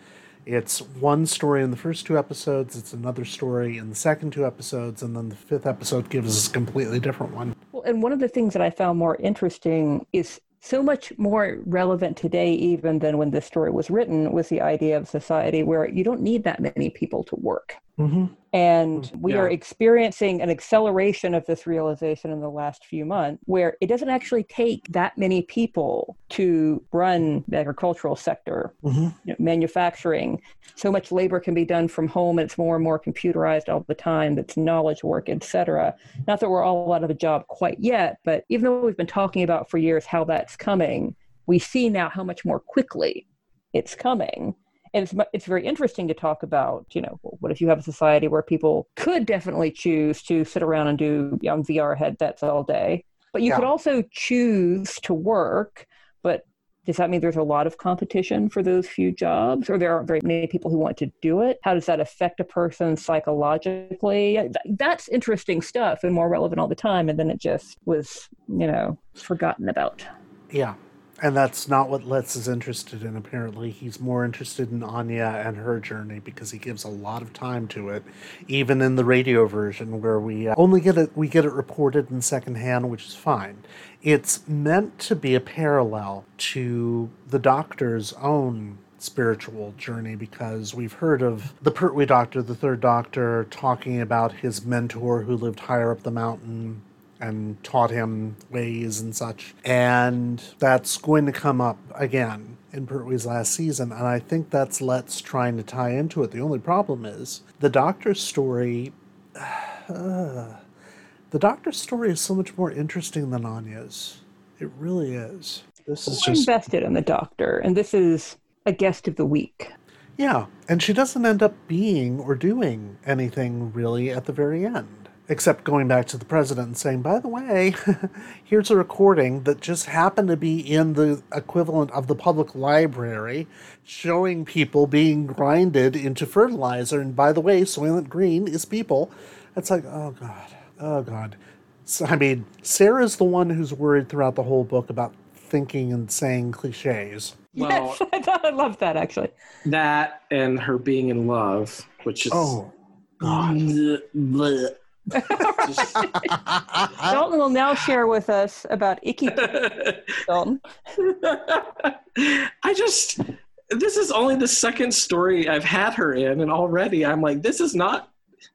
Speaker 5: it's one story in the first two episodes, it's another story in the second two episodes, and then the fifth episode gives us a completely different one.
Speaker 7: Well, and one of the things that I found more interesting is so much more relevant today, even than when this story was written, was the idea of society where you don't need that many people to work.
Speaker 5: Mm-hmm.
Speaker 7: And we
Speaker 6: Yeah.
Speaker 7: are experiencing an acceleration of this realization in the last few months where it doesn't actually take that many people to run the agricultural sector,
Speaker 5: Mm-hmm.
Speaker 7: you know, manufacturing. So much labor can be done from home and it's more and more computerized all the time. That's knowledge work, etc. Not that we're all out of a job quite yet, but even though we've been talking about for years how that's coming, we see now how much more quickly it's coming and it's, it's very interesting to talk about you know what if you have a society where people could definitely choose to sit around and do you know, vr headsets all day but you
Speaker 5: Yeah.
Speaker 7: could also choose to work but does that mean there's a lot of competition for those few jobs or there aren't very many people who want to do it how does that affect a person psychologically that's interesting stuff and more relevant all the time and then it just was you know forgotten about
Speaker 5: Yeah. And that's not what Letts is interested in, apparently. He's more interested in Anya and her journey because he gives a lot of time to it, even in the radio version where we uh, only get it we get it reported in secondhand, which is fine. It's meant to be a parallel to the doctor's own spiritual journey because we've heard of the Pertwee Doctor, the third doctor, talking about his mentor who lived higher up the mountain and taught him ways and such. And that's going to come up again in Pertwee's last season, and I think that's Letts trying to tie into it. The only problem is the Doctor's story. uh, the Doctor's story is so much more interesting than Anya's. It really is. This is
Speaker 7: We're
Speaker 5: just
Speaker 7: invested in the doctor and this is a guest of the week
Speaker 5: yeah, and she doesn't end up being or doing anything really at the very end. Except going back to the president and saying, by the way, here's a recording that just happened to be in the equivalent of the public library showing people being grinded into fertilizer. And by the way, Soylent Green is people. It's like, oh God, oh God. So, I mean, Sarah's the one who's worried throughout the whole book about thinking and saying cliches.
Speaker 6: Well,
Speaker 7: yes, I thought I loved that actually.
Speaker 6: that and her being in love, which is
Speaker 5: Oh,
Speaker 6: God.
Speaker 7: Mm, Dalton will now share with us about Icky Dalton.
Speaker 6: I just this is only the second story I've had her in, and already I'm like, this is not.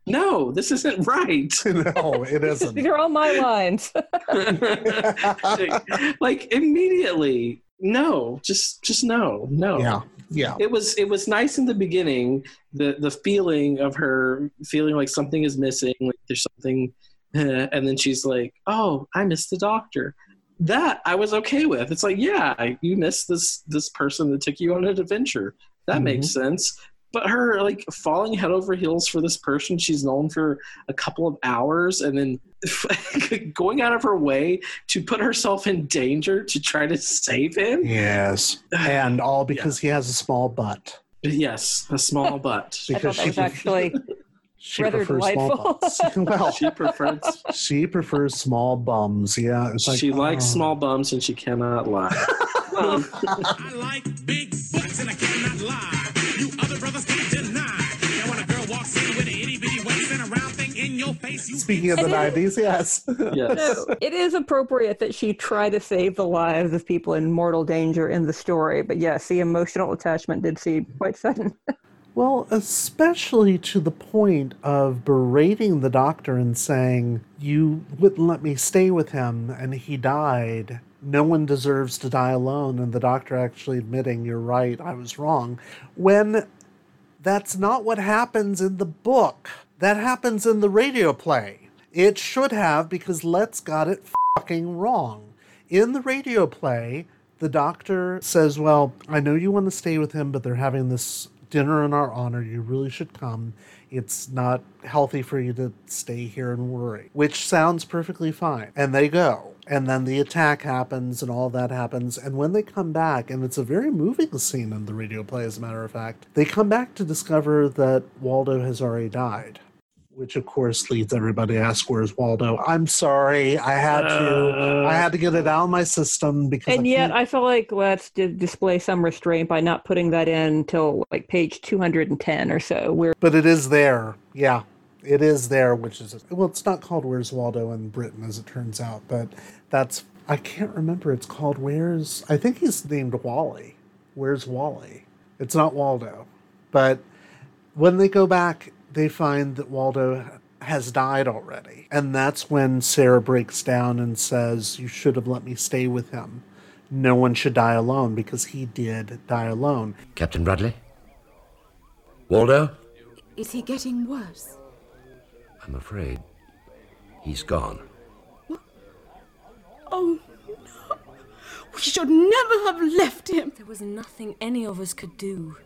Speaker 6: No, this isn't right.
Speaker 5: no, it isn't.
Speaker 7: These are all my lines.
Speaker 6: like immediately, no, just just no, no.
Speaker 5: Yeah, yeah.
Speaker 6: It was it was nice in the beginning, the the feeling of her feeling like something is missing, like there's something, and then she's like, "Oh, I missed the doctor." That I was okay with. It's like, yeah, you missed this this person that took you on an adventure. That makes mm-hmm. sense. But her like falling head over heels for this person she's known for a couple of hours, and then going out of her way to put herself in danger to try to save him.
Speaker 5: Yes. And all because he has a small butt.
Speaker 6: Yes, a small butt.
Speaker 7: because thought that was actually
Speaker 5: She
Speaker 7: rather
Speaker 5: prefers small
Speaker 7: delightful.
Speaker 5: butts. well,
Speaker 6: she prefers
Speaker 5: she prefers small bums. Yeah, it's like
Speaker 6: she likes
Speaker 5: oh.
Speaker 6: small bums and she cannot lie. Um,
Speaker 11: I like big in your face, you
Speaker 5: Speaking of the nineties, yes.
Speaker 7: No, it is appropriate that she try to save the lives of people in mortal danger in the story, but yes, the emotional attachment did seem quite sudden.
Speaker 5: Well, especially to the point of berating the doctor and saying, You wouldn't let me stay with him and he died. No one deserves to die alone. And the doctor actually admitting, You're right, I was wrong. When that's not what happens in the book, that happens in the radio play. It should have because Letts got it fucking wrong. In the radio play, the doctor says, Well, I know you want to stay with him, but they're having this dinner in our honor. You really should come. It's not healthy for you to stay here and worry, which sounds perfectly fine. And they go. And then the attack happens and all that happens. And when they come back, and it's a very moving scene in the radio play, as a matter of fact, they come back to discover that Waldo has already died. Which of course leads everybody to ask, "Where's Waldo?" I'm sorry, I had to, I had to get it out of my system because.
Speaker 7: and
Speaker 5: I
Speaker 7: yet, I feel like Letts d- display some restraint by not putting that in until like page 210 or so. Where
Speaker 5: But it is there. Yeah. It is there, which is well, it's not called Where's Waldo in Britain, as it turns out, but that's I can't remember. It's called Where's I think he's named Wally. Where's Wally? It's not Waldo. But when they go back, they find that Waldo has died already. And that's when Sarah breaks down and says, You should have let me stay with him. No one should die alone because he did die alone.
Speaker 10: Captain Bradley? Waldo?
Speaker 12: Is he getting worse?
Speaker 10: I'm afraid he's gone.
Speaker 12: Oh, no. We should never have left him. There was nothing any of us could do.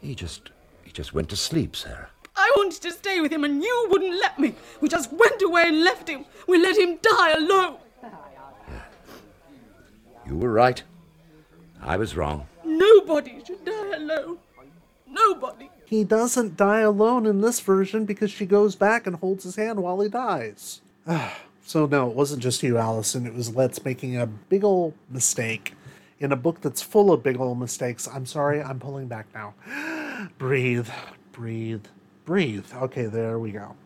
Speaker 10: He just he just went to sleep, Sarah.
Speaker 12: I wanted to stay with him and you wouldn't let me. We just went away and left him. We let him die alone.
Speaker 10: You were right. I was wrong.
Speaker 12: Nobody should die alone. Nobody.
Speaker 5: He doesn't die alone in this version because she goes back and holds his hand while he dies. Ah. so, no, it wasn't just you, Allison. It was Letts making a big ol' mistake in a book that's full of big ol' mistakes. I'm sorry, I'm pulling back now. breathe, breathe, breathe. Okay, there we go.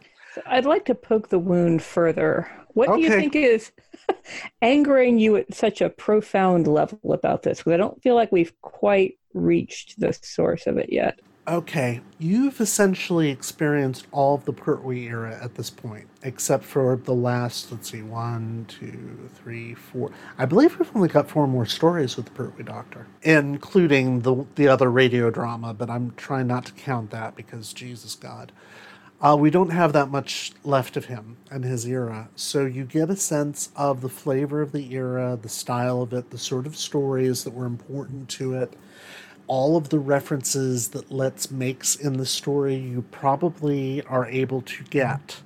Speaker 7: I'd like to poke the wound further. What do you think is angering you at such a profound level about this? Because I don't feel like we've quite reached the source of it yet.
Speaker 5: Okay, you've essentially experienced all of the Pertwee era at this point, except for the last, let's see, one, two, three, four. I believe we've only got four more stories with the Pertwee Doctor, including the the other radio drama, but I'm trying not to count that because Jesus God. Uh, we don't have that much left of him and his era. So you get a sense of the flavor of the era, the style of it, the sort of stories that were important to it all of the references that Letts makes in the story, you probably are able to get.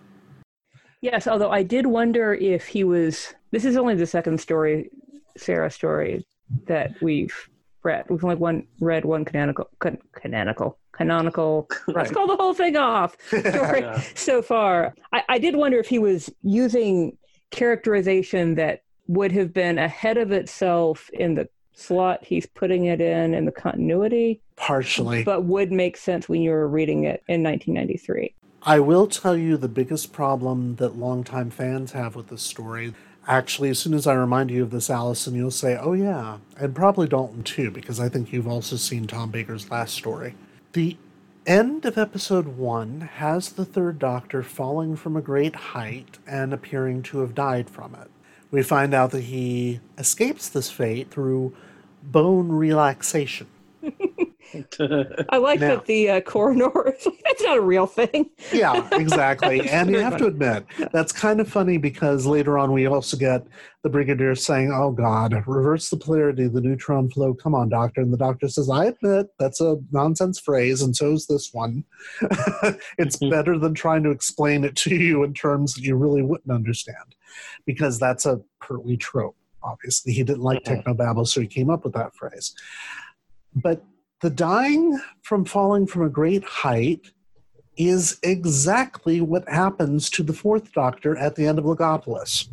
Speaker 7: Yes, although I did wonder if he was. This is only the second story, Sarah story, that we've read. We've only one read one canonical, can, canonical, canonical. Let's call the whole thing off. Story
Speaker 5: Yeah.
Speaker 7: so far. I, I did wonder if he was using characterization that would have been ahead of itself in the slot he's putting it in in the continuity,
Speaker 5: Partially.
Speaker 7: but would make sense when you were reading it in 1993.
Speaker 5: I will tell you the biggest problem that longtime fans have with this story. Actually, as soon as I remind you of this, Allison, you'll say, oh, yeah. And probably Dalton, too, because I think you've also seen Tom Baker's last story. The end of episode one has the third doctor falling from a great height and appearing to have died from it. We find out that he escapes this fate through bone relaxation.
Speaker 7: I like
Speaker 5: Now-
Speaker 7: that the uh, coroner it's not a real thing.
Speaker 5: Yeah, exactly. and you have to admit, that's kind of funny because later on we also get the Brigadier saying, Oh God, reverse the polarity of the neutron flow. Come on, Doctor. And the doctor says, I admit that's a nonsense phrase, and so is this one. it's better than trying to explain it to you in terms that you really wouldn't understand because that's a Pertwee trope. Obviously, he didn't like techno technobabble, so he came up with that phrase. But the dying from falling from a great height is exactly what happens to the fourth doctor at the end of Logopolis,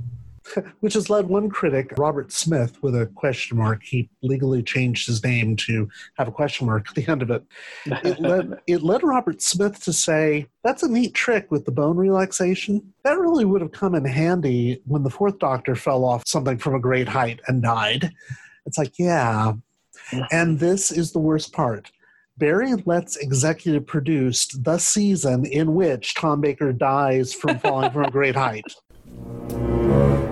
Speaker 5: which has led one critic, Robert Smith, with a question mark. He legally changed his name to have a question mark at the end of it. It led, it led Robert Smith to say, That's a neat trick with the bone relaxation. That really would have come in handy when the fourth doctor fell off something from a great height and died. It's like, yeah. And this is the worst part. Barry Letts executive produced the season in which Tom Baker dies from falling from a great height.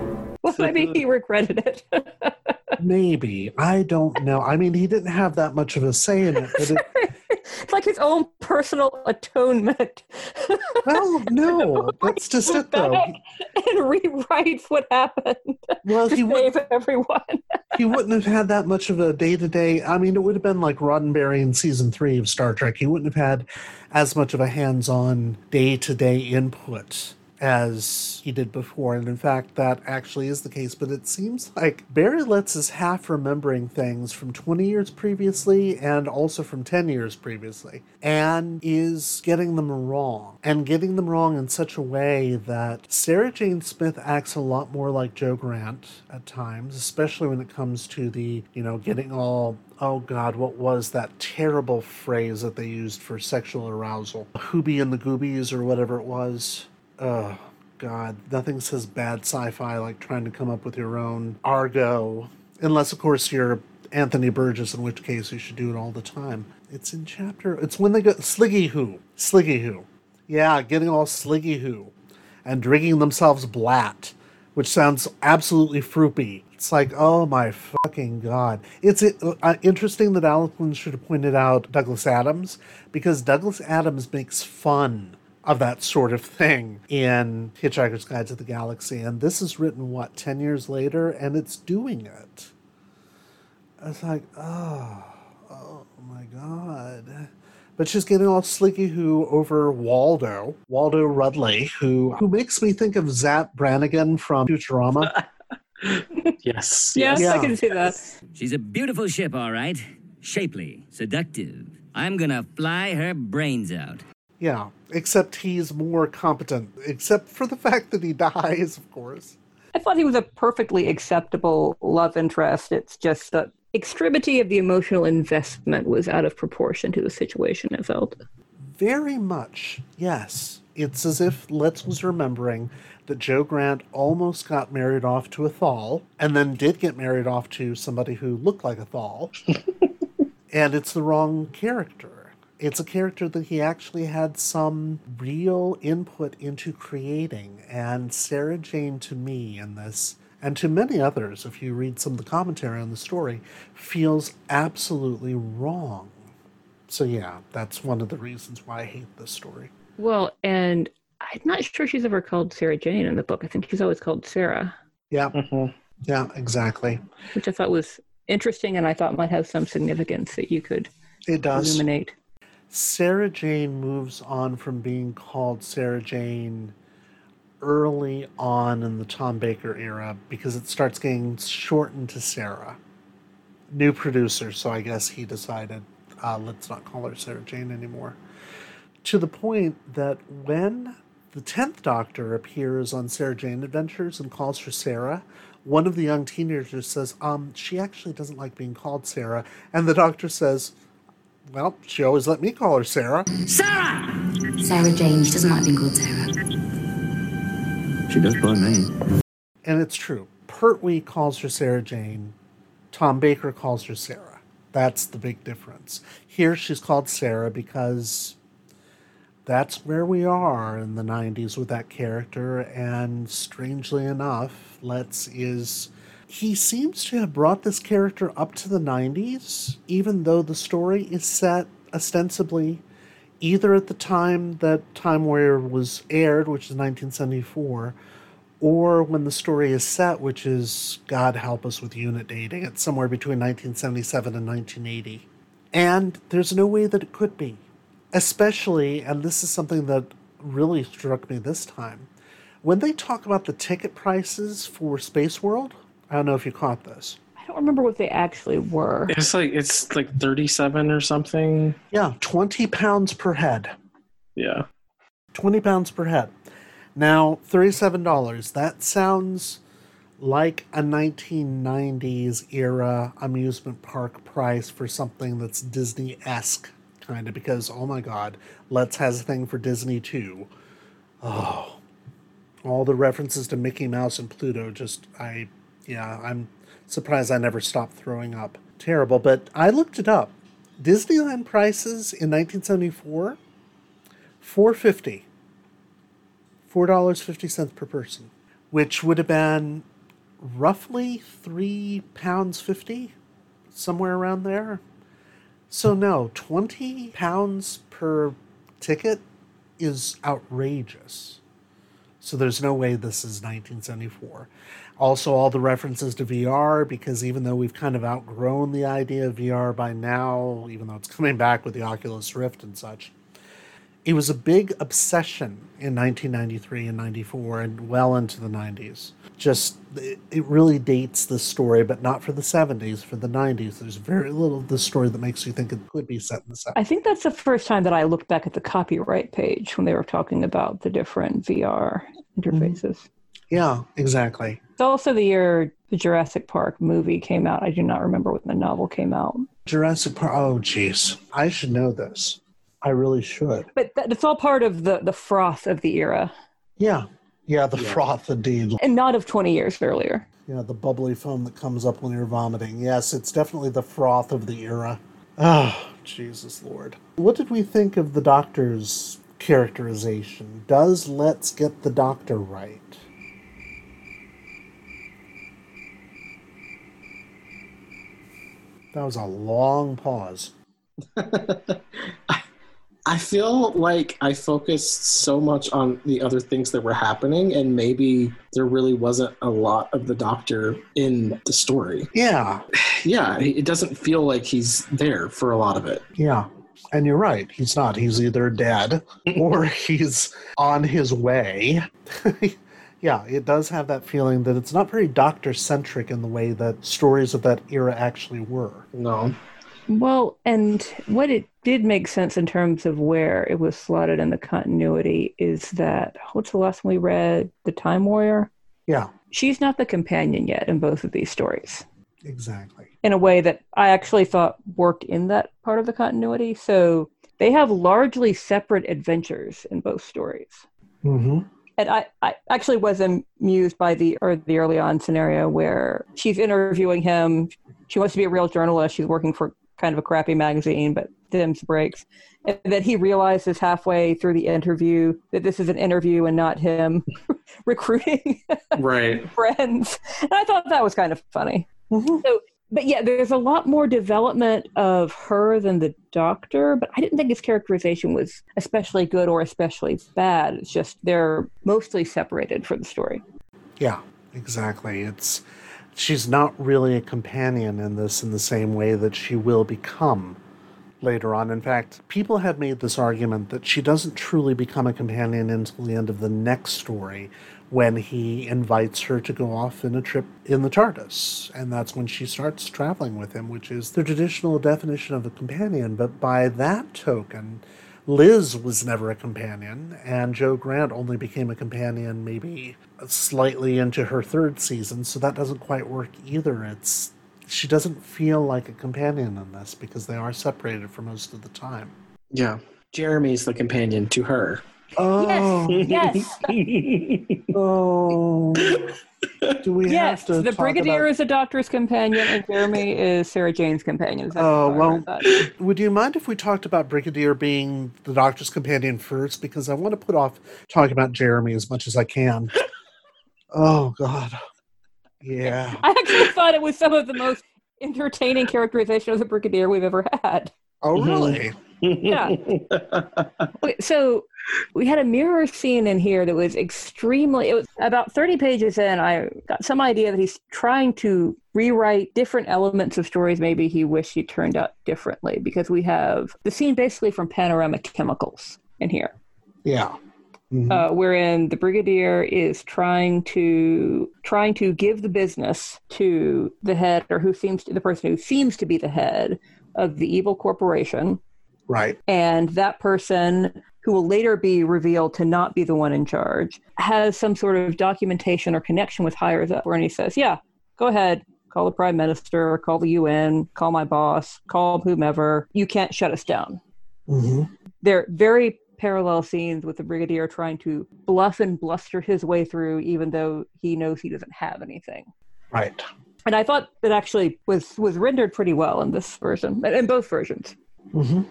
Speaker 7: Well, maybe he regretted it.
Speaker 5: Maybe. I don't know. I mean, he didn't have that much of a say in it. But it
Speaker 7: it's like his own personal atonement.
Speaker 5: well, oh, no. That's just it, though.
Speaker 7: and rewrites what happened
Speaker 5: Well, he would-
Speaker 7: save everyone.
Speaker 5: he wouldn't have had that much of a day to day. I mean, it would have been like Roddenberry in season three of Star Trek. He wouldn't have had as much of a hands on day to day input as he did before. And in fact, that actually is the case. But it seems like Barry Letts is half remembering things from 20 years previously and also from 10 years previously and is getting them wrong. And getting them wrong in such a way that Sarah Jane Smith acts a lot more like Jo Grant at times, especially when it comes to the, you know, getting all oh god, what was that terrible phrase that they used for sexual arousal? Hoobie and the Goobies or whatever it was. Oh god, nothing says bad sci-fi like trying to come up with your own argot. Unless of course you're Anthony Burgess, in which case you should do it all the time. It's in chapter it's when they go Sliggy Who. Sliggy Who. Yeah, getting all sliggy who and drinking themselves blat, which sounds absolutely fruity. It's like, oh my fucking god! It's uh, interesting that Alec should have pointed out Douglas Adams because Douglas Adams makes fun of that sort of thing in Hitchhiker's Guide to the Galaxy, and this is written what ten years later, and it's doing it. It's like, oh, oh my god. But she's getting all slicky who over Waldo, Waldo Rudley, who who makes me think of Zapp Brannigan from Futurama.
Speaker 6: yes.
Speaker 7: Yes, I can see that.
Speaker 13: She's a beautiful ship, all right. Shapely, seductive. I'm gonna fly her brains out.
Speaker 5: Yeah, except he's more competent, except for the fact that he dies, of course.
Speaker 7: I thought he was a perfectly acceptable love interest. It's just the extremity of the emotional investment was out of proportion to the situation it felt.
Speaker 5: Very much, yes. It's as if Letts was remembering that Jo Grant almost got married off to a Thal, and then did get married off to somebody who looked like a Thal, and it's the wrong character. It's a character that he actually had some real input into creating, and Sarah Jane to me in this, and to many others, if you read some of the commentary on the story, feels absolutely wrong. So, yeah, that's one of the reasons why I hate this story.
Speaker 7: Well, and I'm not sure she's ever called Sarah Jane in the book. I think she's always called Sarah,
Speaker 5: Yeah. Mm-hmm. Yeah, exactly.
Speaker 7: which I thought was interesting and I thought might have some significance that you could
Speaker 5: It does.
Speaker 7: illuminate.
Speaker 5: Sarah Jane moves on from being called Sarah Jane early on in the Tom Baker era because it starts getting shortened to Sarah. New producer, so I guess he decided uh, let's not call her Sarah Jane anymore. To the point that when the 10th Doctor appears on Sarah Jane Adventures and calls her Sarah, one of the young teenagers says, um, she actually doesn't like being called Sarah. And the doctor says, well, she always let me call her Sarah.
Speaker 14: Sarah! Sarah Jane. She doesn't like being called Sarah.
Speaker 10: She does by me.
Speaker 5: And it's true. Pertwee calls her Sarah Jane. Tom Baker calls her Sarah. That's the big difference. Here she's called Sarah because that's where we are in the 90s with that character. And strangely enough, Letts is. He seems to have brought this character up to the 90s, even though the story is set ostensibly either at the time that Time Warrior was aired, which is 1974, or when the story is set, which is God help us with unit dating. It's somewhere between 1977 and 1980. And there's no way that it could be. Especially, and this is something that really struck me this time, when they talk about the ticket prices for Space World, I don't know if you caught this.
Speaker 7: I don't remember what they actually were.
Speaker 6: It's like it's like thirty-seven or something.
Speaker 5: Yeah, 20 pounds per head.
Speaker 6: Yeah.
Speaker 5: 20 pounds per head. Now, $37. That sounds like a 1990s era amusement park price for something that's Disney esque, kind of, because, oh my god, Letts has a thing for Disney too. Oh, all the references to Mickey Mouse and Pluto just, I, yeah, I'm surprised I never stopped throwing up. Terrible, but I looked it up. Disneyland prices in 1974 450 $4.50 per person, which would have been roughly three pounds fifty, somewhere around there. So no, twenty pounds per ticket is outrageous. So there's no way this is 1974. Also, all the references to VR, because even though we've kind of outgrown the idea of VR by now, even though it's coming back with the Oculus Rift and such, it was a big obsession in 1993 and 94 and well into the 90s. Just, it, it really dates the story, but not for the 70s, for the 90s. There's very little of the story that makes you think it could be set in the 70s.
Speaker 7: I think that's the first time that I looked back at the copyright page when they were talking about the different VR mm-hmm. interfaces.
Speaker 5: Yeah, exactly.
Speaker 7: It's also the year the Jurassic Park movie came out. I do not remember when the novel came out.
Speaker 5: Jurassic Park, oh, jeez. I should know this. I really should.
Speaker 7: But that, it's all part of the, the froth of the era,
Speaker 5: Yeah. Yeah, the froth indeed.
Speaker 7: and not of 20 years earlier.
Speaker 5: Yeah, the bubbly foam that comes up when you're vomiting. Yes, it's definitely the froth of the era. Oh, Jesus Lord. What did we think of the doctor's characterization? Does Letts Get the Doctor right? That was a long pause.
Speaker 6: I feel like I focused so much on the other things that were happening, and maybe there really wasn't a lot of the doctor in the story.
Speaker 5: Yeah.
Speaker 6: Yeah, it doesn't feel like he's there for a lot of it.
Speaker 5: Yeah. And you're right. He's not. He's either dead or he's on his way. yeah, it does have that feeling that it's not very doctor centric in the way that stories of that era actually were.
Speaker 6: No.
Speaker 7: Well, and what it did make sense in terms of where it was slotted in the continuity is that what's the last one we read? The Time Warrior?
Speaker 5: Yeah,
Speaker 7: She's not the companion yet in both of these stories
Speaker 5: exactly.
Speaker 7: in a way that I actually thought worked in that part of the continuity. So they have largely separate adventures in both stories.
Speaker 5: Mm-hmm.
Speaker 7: And I, I actually was amused by the or the early on scenario where she's interviewing him. She wants to be a real journalist. She's working for kind of a crappy magazine, but Dims breaks. And then he realizes halfway through the interview that this is an interview and not him recruiting
Speaker 6: Right.
Speaker 7: friends. And I thought that was kind of funny. Mm-hmm. So, but yeah, there's a lot more development of her than the doctor, but I didn't think his characterization was especially good or especially bad. It's just they're mostly separated for the story.
Speaker 5: Yeah, exactly. It's she's not really a companion in this in the same way that she will become later on. In fact, people have made this argument that she doesn't truly become a companion until the end of the next story when he invites her to go off in a trip in the TARDIS. And that's when she starts traveling with him, which is the traditional definition of a companion. But by that token, Liz was never a companion, and Jo Grant only became a companion maybe slightly into her third season, so that doesn't quite work either. It's she doesn't feel like a companion in this because they are separated for most of the time.
Speaker 6: Yeah. Jeremy's the companion to her.
Speaker 5: Oh,
Speaker 7: Yes,
Speaker 5: oh. Do we
Speaker 7: yes.
Speaker 5: have to
Speaker 7: The
Speaker 5: talk
Speaker 7: Brigadier
Speaker 5: about-
Speaker 7: is a doctor's companion, and Jeremy is Sarah Jane's companion.
Speaker 5: Oh well, would you mind if we talked about Brigadier being the Doctor's companion first? Because I want to put off talking about Jeremy as much as I can. Oh God, yeah.
Speaker 7: I actually thought it was some of the most entertaining characterization of the Brigadier we've ever had.
Speaker 5: Oh really?
Speaker 7: Mm-hmm. Yeah. So we had a mirror scene in here that was extremely. It was about thirty pages in. I got some idea that he's trying to rewrite different elements of stories. Maybe he wished he turned out differently because we have the scene basically from Panorama Chemicals in here.
Speaker 5: Yeah.
Speaker 7: uh, wherein the brigadier is trying to trying to give the business to the head or who seems to the person who seems to be the head of the evil corporation
Speaker 5: Right.
Speaker 7: and that person who will later be revealed to not be the one in charge has some sort of documentation or connection with higher up wherein he says yeah go ahead call the prime minister call the un call my boss call whomever. You can't shut us down.
Speaker 5: Hmm
Speaker 7: they're very parallel scenes with the brigadier trying to bluff and bluster his way through even though he knows he doesn't have anything.
Speaker 5: Right.
Speaker 7: and i thought it actually was was rendered pretty well in this version in both versions.
Speaker 5: Hmm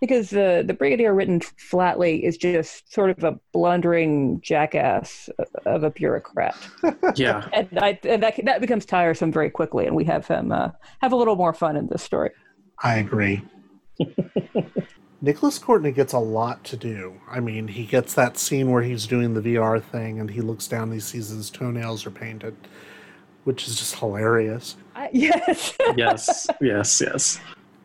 Speaker 7: because the the brigadier written flatly is just sort of a blundering jackass of a bureaucrat
Speaker 6: Yeah.
Speaker 7: and I, and that that becomes tiresome very quickly and we have him uh, have a little more fun in this story
Speaker 5: I agree. Nicholas Courtney gets a lot to do. I mean, he gets that scene where he's doing the VR thing and he looks down and he sees his toenails are painted, which is just hilarious.
Speaker 7: I, yes
Speaker 6: Yes. Yes. Yes.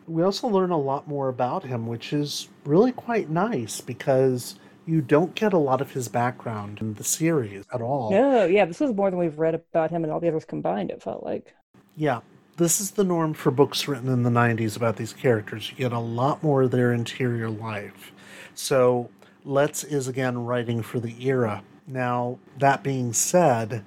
Speaker 5: We also learn a lot more about him, which is really quite nice because you don't get a lot of his background in the series at all.
Speaker 7: no yeah this was more than we've read about him and all the others combined it felt like
Speaker 5: Yeah, this is the norm for books written in the 90s about these characters. You get a lot more of their interior life. So, Letts is again writing for the era. Now, that being said,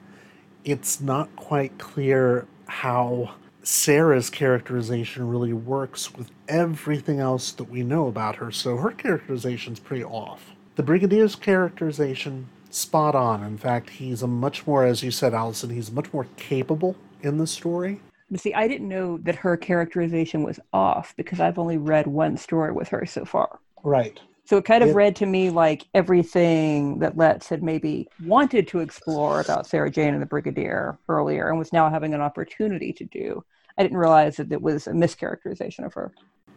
Speaker 5: it's not quite clear how Sarah's characterization really works with everything else that we know about her. So, her characterization's pretty off. The Brigadier's characterization, spot on. In fact, he's a much more, as you said, Allison, he's much more capable in the story.
Speaker 7: But see, I didn't know that her characterization was off because I've only read one story with her so far.
Speaker 5: Right.
Speaker 7: So it kind of
Speaker 5: It-
Speaker 7: read to me like everything that Letts had maybe wanted to explore about Sarah Jane and the Brigadier earlier and was now having an opportunity to do. I didn't realize that it was a mischaracterization of her.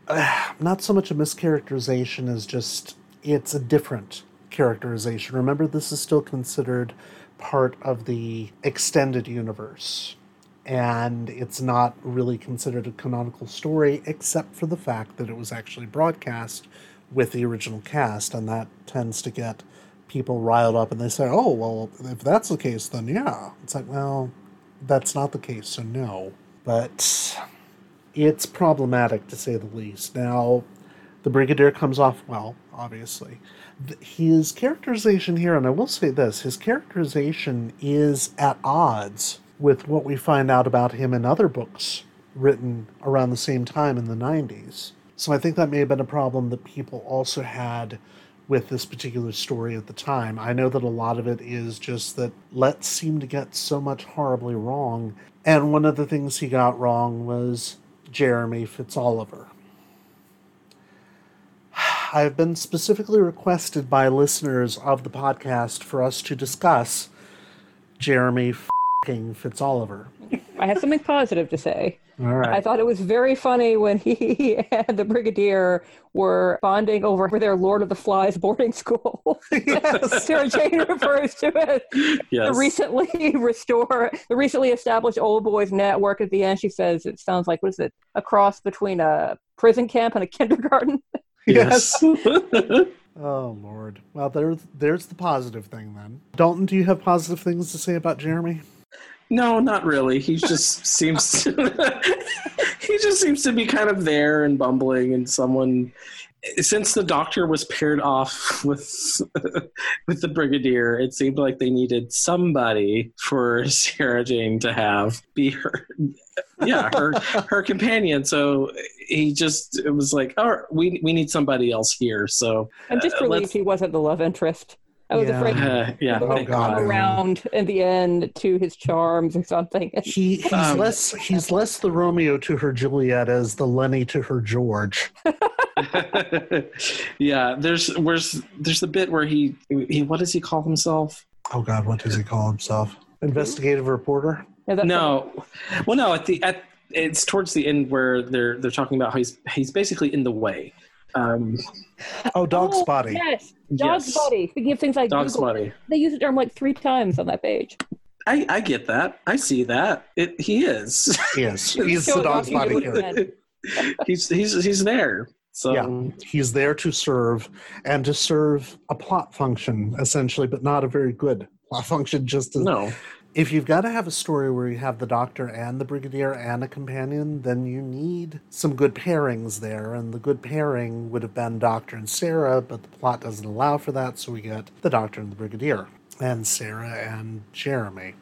Speaker 5: not so much a mischaracterization as just it's a different characterization. Remember, this is still considered part of the extended universe, and it's not really considered a canonical story except for the fact that it was actually broadcast with the original cast, and that tends to get people riled up and they say, oh, well, if that's the case, then yeah. It's like, well, that's not the case, so no. But it's problematic to say the least. Now, the Brigadier comes off well, obviously. His characterization here, and I will say this, his characterization is at odds with what we find out about him in other books written around the same time in the 90s. So I think that may have been a problem that people also had with this particular story at the time. I know that a lot of it is just that Letts seemed to get so much horribly wrong, and one of the things he got wrong was Jeremy Fitzoliver. I've been specifically requested by listeners of the podcast for us to discuss Jeremy Fitzoliver.
Speaker 7: I have something positive to say.
Speaker 5: All right.
Speaker 7: I thought it was very funny when he and the Brigadier were bonding over their Lord of the Flies boarding school. Yes. Sarah Jane refers to it.
Speaker 6: Yes.
Speaker 7: The recently restore the recently established old boys network. At the end, she says it sounds like what is it? A cross between a prison camp and a kindergarten.
Speaker 5: Yes. oh Lord. Well, there's there's the positive thing then. Dalton, do you have positive things to say about Jeremy?
Speaker 6: No, not really. He just seems he just seems to be kind of there and bumbling and someone since the doctor was paired off with with the brigadier, it seemed like they needed somebody for Sarah Jane to have be her yeah, her her companion. So he just it was like, "Oh, we we need somebody else here." So
Speaker 7: I'm just
Speaker 6: uh,
Speaker 7: relieved he wasn't the love interest. I was
Speaker 5: Yeah.
Speaker 7: afraid
Speaker 6: Uh, yeah,
Speaker 7: he would come
Speaker 6: God.
Speaker 7: around in the end to his charms or something.
Speaker 5: He he's
Speaker 6: Um,
Speaker 5: less he's less the Romeo to her Juliet as the Lenny to her George.
Speaker 6: yeah, there's where's there's the bit where he he what does he call himself?
Speaker 5: Oh God, what does he call himself? Investigative reporter.
Speaker 6: no, well, no. At the at it's towards the end where they're they're talking about how he's he's basically in the way. Um,
Speaker 5: oh, dog
Speaker 7: Oh,
Speaker 5: spotty.
Speaker 7: Yes, dog
Speaker 6: Yes.
Speaker 7: spotty. Speaking of things like
Speaker 6: Dog
Speaker 7: Google,
Speaker 6: spotty.
Speaker 7: they use the term like three times on that page.
Speaker 6: I I get that. I see that. It he is.
Speaker 5: Yes, he's the dog spotty
Speaker 6: he's he's he's there. So
Speaker 5: Yeah, he's there to serve and to serve a plot function essentially, but not a very good plot function. Just as,
Speaker 6: no.
Speaker 5: If you've got to have a story where you have the doctor and the brigadier and a companion, then you need some good pairings there. And the good pairing would have been Doctor and Sarah, but the plot doesn't allow for that, so we get the doctor and the brigadier, and Sarah and Jeremy.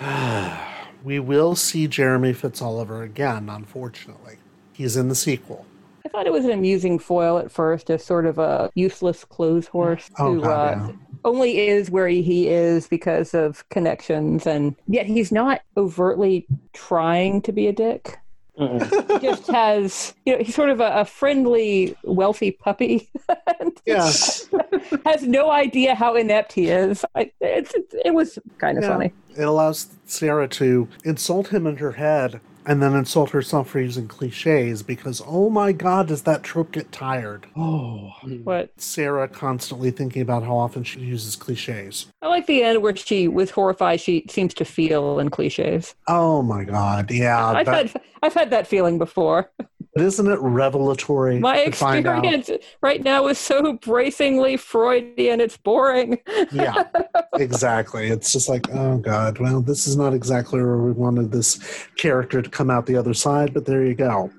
Speaker 5: we will see Jeremy Fitzoliver again, unfortunately. He's in the sequel.
Speaker 7: I thought it was an amusing foil at first, as sort of a useless clothes horse
Speaker 5: Oh,
Speaker 7: who
Speaker 5: God,
Speaker 7: uh,
Speaker 5: yeah.
Speaker 7: Only is where he is because of connections, and yet he's not overtly trying to be a dick. he just has, you know, he's sort of a, a friendly, wealthy puppy.
Speaker 5: Yeah.
Speaker 7: has no idea how inept he is. I, it's, it, it was kind of
Speaker 5: Yeah.
Speaker 7: funny.
Speaker 5: It allows Sarah to insult him in her head and then insult herself for using cliches because, oh my God, does that trope get tired? Oh. Mm.
Speaker 7: What?
Speaker 5: Sarah constantly thinking about how often she uses cliches.
Speaker 7: I like the end where she, with horrified, she seems to feel in cliches.
Speaker 5: Oh my God. Yeah.
Speaker 7: I've
Speaker 5: that-
Speaker 7: had I've had that feeling before.
Speaker 5: but isn't it revelatory
Speaker 7: My
Speaker 5: to find out?
Speaker 7: experience right now is so bracingly Freudian. It's boring.
Speaker 5: Yeah, exactly. It's just like, oh God, well, this is not exactly where we wanted this character to come out the other side, but there you go.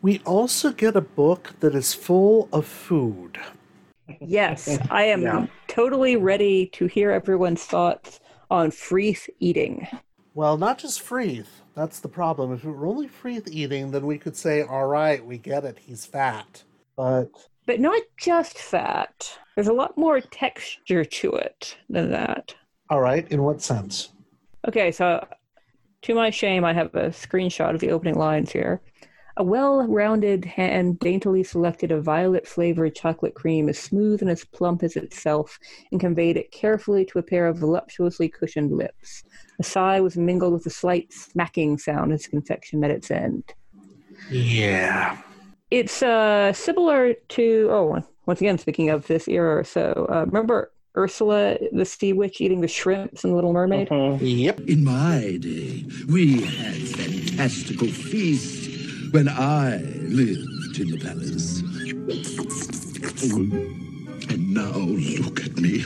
Speaker 5: We also get a book that is full of food.
Speaker 7: Yes, I am
Speaker 5: Yeah.
Speaker 7: totally ready to hear everyone's thoughts on Freeth eating.
Speaker 5: Well, not just Freeth. That's the problem. If it were only Freeth eating, then we could say, all right, we get it, he's fat. But
Speaker 7: But not just fat. There's a lot more texture to it than that.
Speaker 5: all right, in what sense?
Speaker 7: Okay, so to my shame, I have a screenshot of the opening lines here. A well rounded hand daintily selected a violet flavored chocolate cream as smooth and as plump as itself and conveyed it carefully to a pair of voluptuously cushioned lips. A sigh was mingled with a slight smacking sound as confection met its end.
Speaker 5: Yeah.
Speaker 7: It's uh, similar to, oh, once again, speaking of this era or so, uh, remember Ursula, the sea witch, eating the shrimps in The Little Mermaid?
Speaker 5: Yep.
Speaker 15: In my day, we had fantastical feasts when I lived in the palace. And now look at me,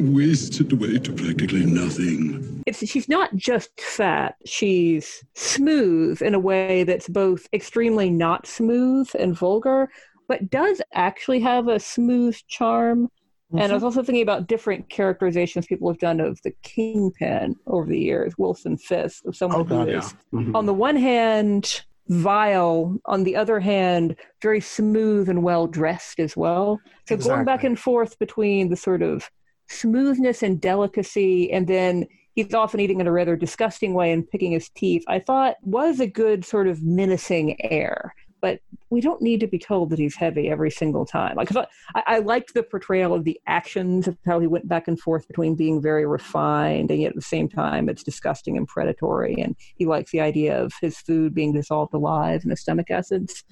Speaker 15: wasted away to practically nothing.
Speaker 7: it's she's not just fat she's smooth in a way that's both extremely not smooth and vulgar but does actually have a smooth charm and i was also thinking about different characterizations people have done of the kingpin over the years wilson fisk of someone
Speaker 5: Oh, God,
Speaker 7: who
Speaker 5: yeah.
Speaker 7: is
Speaker 5: Mhm.
Speaker 7: on the one hand vile on the other hand very smooth and well dressed as well. So going back and forth between the sort of smoothness and delicacy and then he's often eating in a rather disgusting way and picking his teeth i thought was a good sort of menacing air but we don't need to be told that he's heavy every single time. Like, I, I liked the portrayal of the actions of how he went back and forth between being very refined and yet at the same time it's disgusting and predatory. And he likes the idea of his food being dissolved alive in the stomach acids.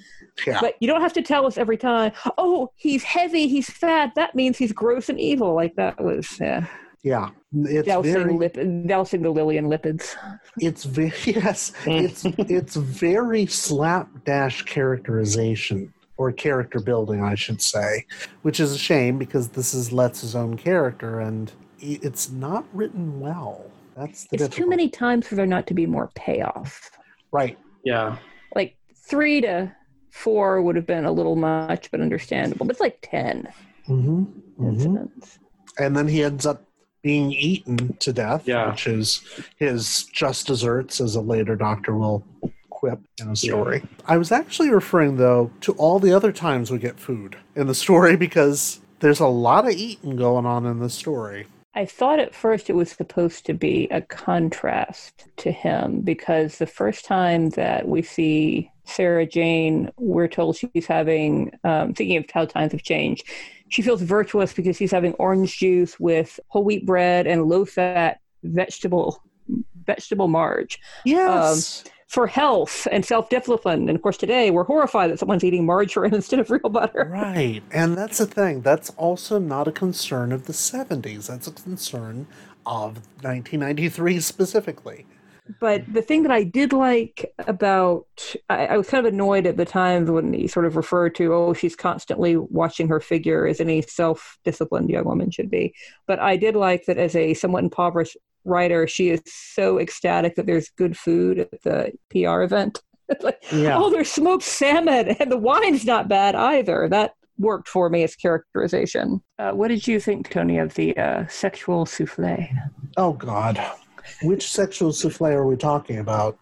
Speaker 5: Yeah.
Speaker 7: But you don't have to tell us every time, oh, he's heavy, he's fat. That means he's gross and evil. Like that was, yeah.
Speaker 5: Yeah, it's
Speaker 7: dousing,
Speaker 5: very
Speaker 7: lip, dousing the lily in lipids.
Speaker 5: it's very yes it's it's very slapdash characterization or character building i should say which is a shame because this is Letts own character and it's not written well that's the
Speaker 7: It's too many times for there not to be more payoff.
Speaker 5: right
Speaker 6: Yeah.
Speaker 7: Like three to four would have been a little much, but understandable. But it's like 10
Speaker 5: hmm
Speaker 7: incidents.
Speaker 5: and then he ends up being eaten to death
Speaker 6: Yeah.
Speaker 5: which is his just desserts as a later doctor will quip in a story. I was actually referring though to all the other times we get food in the story because there's a lot of eating going on in the story.
Speaker 7: I thought at first it was supposed to be a contrast to him because the first time that we see Sarah Jane, we're told she's having, um, thinking of how times have changed, she feels virtuous because she's having orange juice with whole wheat bread and low fat vegetable vegetable marge.
Speaker 5: Yes.
Speaker 7: Um, for health and self discipline. And of course, today we're horrified that someone's eating margarine instead of real butter.
Speaker 5: Right. And that's the thing. That's also not a concern of the 70s. That's a concern of 1993 specifically.
Speaker 7: But the thing that I did like about, I, I was kind of annoyed at the times when he sort of referred to, oh, she's constantly watching her figure as any self disciplined young woman should be. But I did like that as a somewhat impoverished writer, she is so ecstatic that there's good food at the PR event. Like,
Speaker 5: Yeah.
Speaker 7: oh, there's smoked salmon and the wine's not bad either. That worked for me as characterization. Uh, what did you think, Tony, of the uh, sexual souffle?
Speaker 5: Oh, God. Which sexual souffle are we talking about?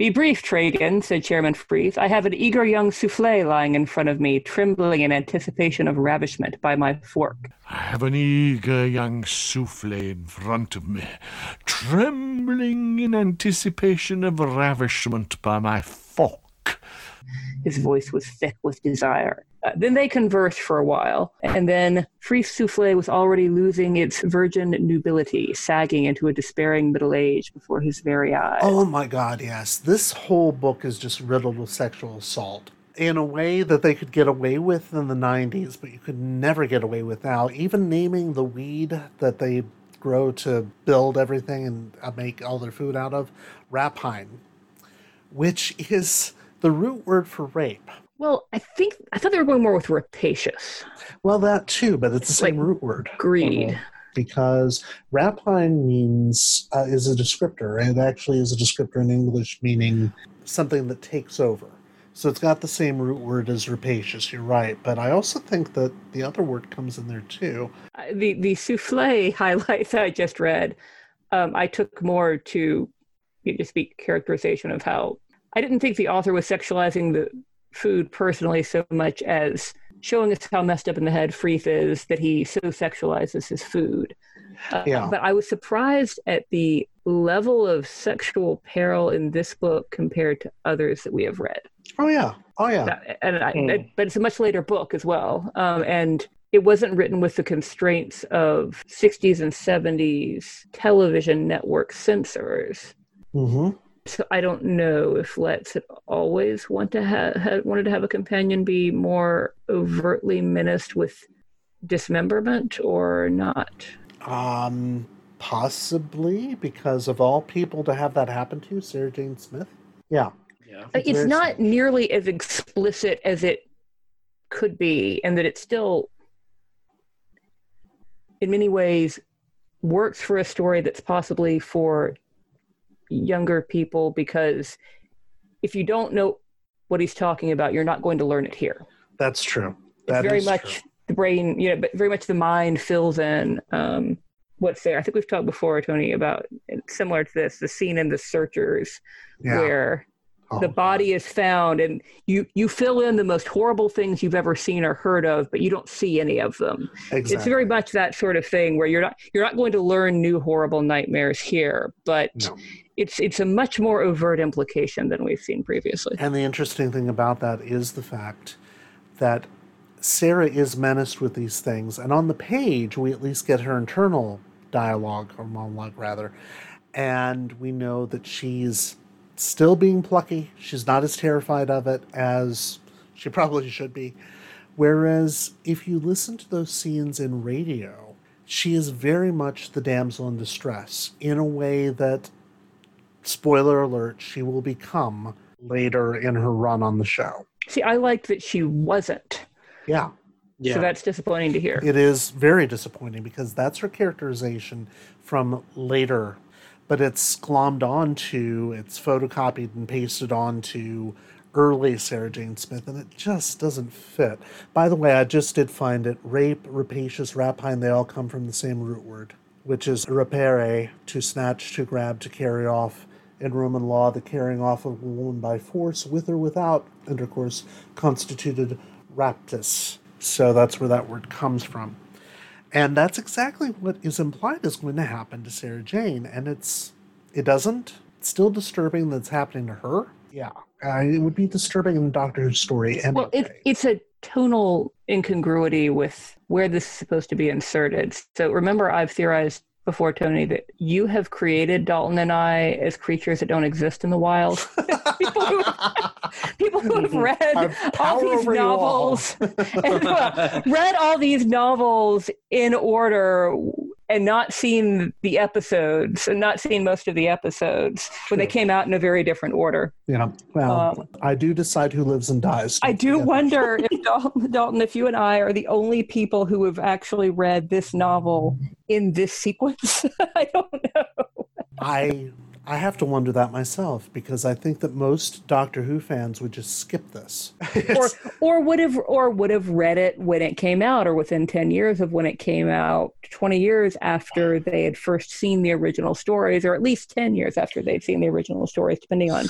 Speaker 7: Be brief, Tragan, said Chairman Freeth. I have an eager young souffle lying in front of me, trembling in anticipation of ravishment by my fork.
Speaker 16: I have an eager young souffle in front of me, trembling in anticipation of ravishment by my fork.
Speaker 7: His voice was thick with desire. Uh, then they conversed for a while, and then Free Souffle was already losing its virgin nubility, sagging into a despairing middle age before his very eyes.
Speaker 5: Oh my God, yes. This whole book is just riddled with sexual assault in a way that they could get away with in the 90s, but you could never get away with now. Even naming the weed that they grow to build everything and uh, make all their food out of, rapine, which is the root word for rape.
Speaker 7: Well, I think I thought they were going more with rapacious.
Speaker 5: Well, that too, but it's the same root word.
Speaker 7: Greed.
Speaker 5: Uh, Because rapine means uh, is a descriptor. It actually is a descriptor in English, meaning something that takes over. So it's got the same root word as rapacious. You're right, but I also think that the other word comes in there too.
Speaker 7: Uh, the the souffle highlights I just read, um, I took more to you know, just be characterization of how I didn't think the author was sexualizing the food personally so much as showing us how messed up in the head Freeth is that he so sexualizes his food. Uh,
Speaker 5: Yeah.
Speaker 7: But I was surprised at the level of sexual peril in this book compared to others that we have read.
Speaker 5: Oh yeah, oh yeah.
Speaker 7: And I,
Speaker 5: Hmm.
Speaker 7: it- but it's a much later book as well, um, and it wasn't written with the constraints of 60s and 70s television network censors.
Speaker 5: Mm-hmm.
Speaker 7: So I don't know if Letts had always want to have had wanted to have a companion be more overtly menaced with dismemberment or not.
Speaker 5: Um, possibly because of all people to have that happen to, Sarah Jane Smith. Yeah.
Speaker 6: Yeah.
Speaker 7: Like, it's not nearly as explicit as it could be, and that it still, in many ways, works for a story that's possibly for younger people because if you don't know what he's talking about, you're not going to learn it here.
Speaker 5: That's true.
Speaker 7: It's
Speaker 5: That
Speaker 7: very
Speaker 5: is
Speaker 7: much
Speaker 5: true.
Speaker 7: the brain, you know, but very much the mind fills in um, what's there. I think we've talked before, Tony, about similar to this, the scene in The Searchers,
Speaker 5: Yeah.
Speaker 7: where
Speaker 5: Oh,
Speaker 7: the body is found and you you fill in the most horrible things you've ever seen or heard of but you don't see any of them it's very much that sort of thing where you're not you're not going to learn new horrible nightmares here but
Speaker 5: No.
Speaker 7: It's it's a much more overt implication than we've seen previously.
Speaker 5: And the interesting thing about that is the fact that Sarah is menaced with these things, and on the page we at least get her internal dialogue or monologue rather, and we know that she's still being plucky. She's not as terrified of it as she probably should be. Whereas if you listen to those scenes in radio, she is very much the damsel in distress in a way that, spoiler alert, she will become later in her run on the show.
Speaker 7: See, I liked that she wasn't.
Speaker 5: Yeah. Yeah.
Speaker 7: So that's disappointing to hear.
Speaker 5: It is very disappointing because that's her characterization from later, but it's glommed onto, it's photocopied and pasted onto early Sarah Jane Smith, and it just doesn't fit. By the way, I just did find it rape, rapacious, rapine, they all come from the same root word, which is rapere, to snatch, to grab, to carry off. In Roman law, the carrying off of a woman by force, with or without intercourse, constituted raptus. So that's where that word comes from. And that's exactly what is implied is going to happen to Sarah Jane. And it's it doesn't. It's still disturbing that it's happening to her. Yeah. Uh, it would be disturbing in the Doctor's story. And
Speaker 7: Well, it, it's a tonal incongruity with where this is supposed to be inserted. So remember, I've theorized before, Tony, that you have created Dalton and I as creatures that don't exist in the wild. people, who, people who have read all these novels, and, uh, read all these novels in order and not seen the episodes and not seen most of the episodes when they came out in a very different order.
Speaker 5: yeah. Well,
Speaker 7: Um,
Speaker 5: I do decide who lives and dies.
Speaker 7: I do wonder if Dalton, Dalton, if you and I are the only people who have actually read this novel in this sequence. I don't know.
Speaker 5: I I have to wonder that myself because I think that most Doctor Who fans would just skip this.
Speaker 7: or or would have or would have read it when it came out or within 10 years of when it came out 20 years after they had first seen the original stories or at least 10 years after they'd seen the original stories depending on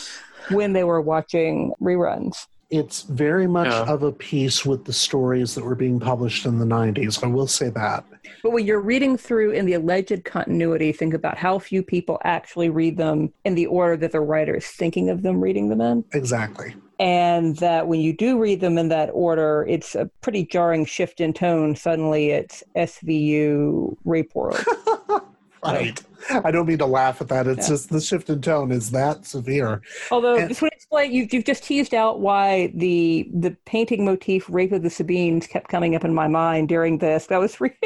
Speaker 7: when they were watching reruns
Speaker 5: It's very much
Speaker 7: Yeah.
Speaker 5: of a piece with the stories that were being published in the 90s. I will say that.
Speaker 7: but when you're reading through in the alleged continuity think about how few people actually read them in the order that the writer is thinking of them reading them in
Speaker 5: Exactly.
Speaker 7: and that when you do read them in that order, it's a pretty jarring shift in tone. Suddenly, it's SVU rape world.
Speaker 5: Right. I don't mean to laugh at that. It's
Speaker 7: Yeah.
Speaker 5: just the shift in tone is that severe.
Speaker 7: Although
Speaker 5: And-
Speaker 7: this would explain you've, you've just teased out why the the painting motif "Rape of the Sabines" kept coming up in my mind during this. I was reading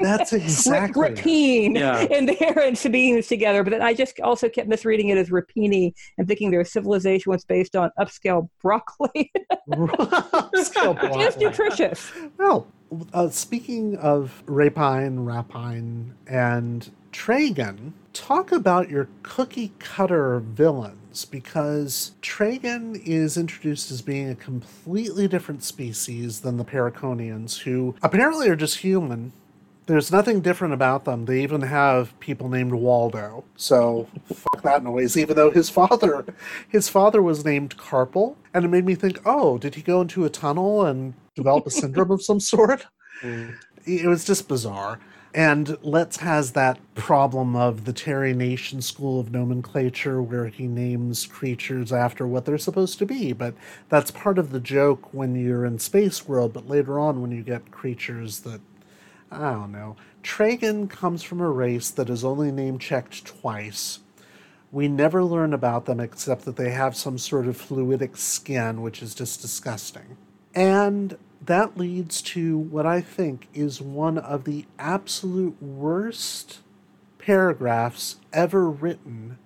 Speaker 5: That's exactly.
Speaker 7: Rapine
Speaker 5: Yeah.
Speaker 7: and there and Sabines together, but then I just also kept misreading it as Rapini and thinking their civilization was based on upscale broccoli. upscale broccoli. Just nutritious.
Speaker 5: Well, uh, speaking of rapine, rapine, and Tragan, talk about your cookie cutter villains because Tragan is introduced as being a completely different species than the Parakonians, who apparently are just human. There's nothing different about them. They even have people named Waldo. So fuck that noise. Even though his father, his father was named Carpel, and it made me think, oh, did he go into a tunnel and develop a syndrome of some sort? Mm. It was just bizarre. And Letts has that problem of the Terry Nation school of nomenclature where he names creatures after what they're supposed to be. But that's part of the joke when you're in Space World. But later on, when you get creatures that, I don't know. Tragan comes from a race that is only name checked twice. We never learn about them except that they have some sort of fluidic skin, which is just disgusting. And that leads to what I think is one of the absolute worst paragraphs ever written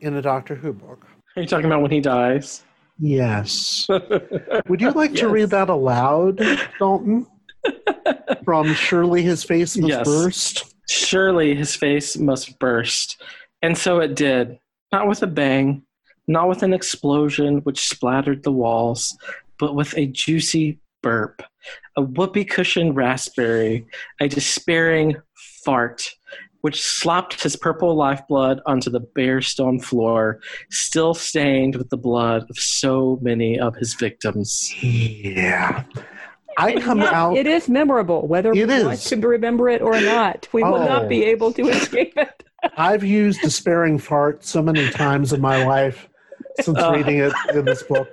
Speaker 5: in a Doctor Who book.
Speaker 6: Are you talking about when he dies?
Speaker 5: Yes. Would you like to read that aloud, Dalton? From Surely His Face Must
Speaker 6: Yes.
Speaker 5: Burst?
Speaker 6: Surely his face must burst. And so it did. Not with a bang, not with an explosion which splattered the walls, but with a juicy burp, a whoopee cushion raspberry, a despairing fart, which slopped his purple lifeblood onto the bare stone floor, still stained with the blood of so many of his victims.
Speaker 5: Yeah. I come
Speaker 7: Yeah,
Speaker 5: out.
Speaker 7: It is memorable, whether
Speaker 5: It
Speaker 7: we want
Speaker 5: is.
Speaker 7: to remember it or not. We will
Speaker 5: Oh.
Speaker 7: not be able to escape it.
Speaker 5: I've used despairing fart so many times in my life since
Speaker 6: Uh.
Speaker 5: reading it in this book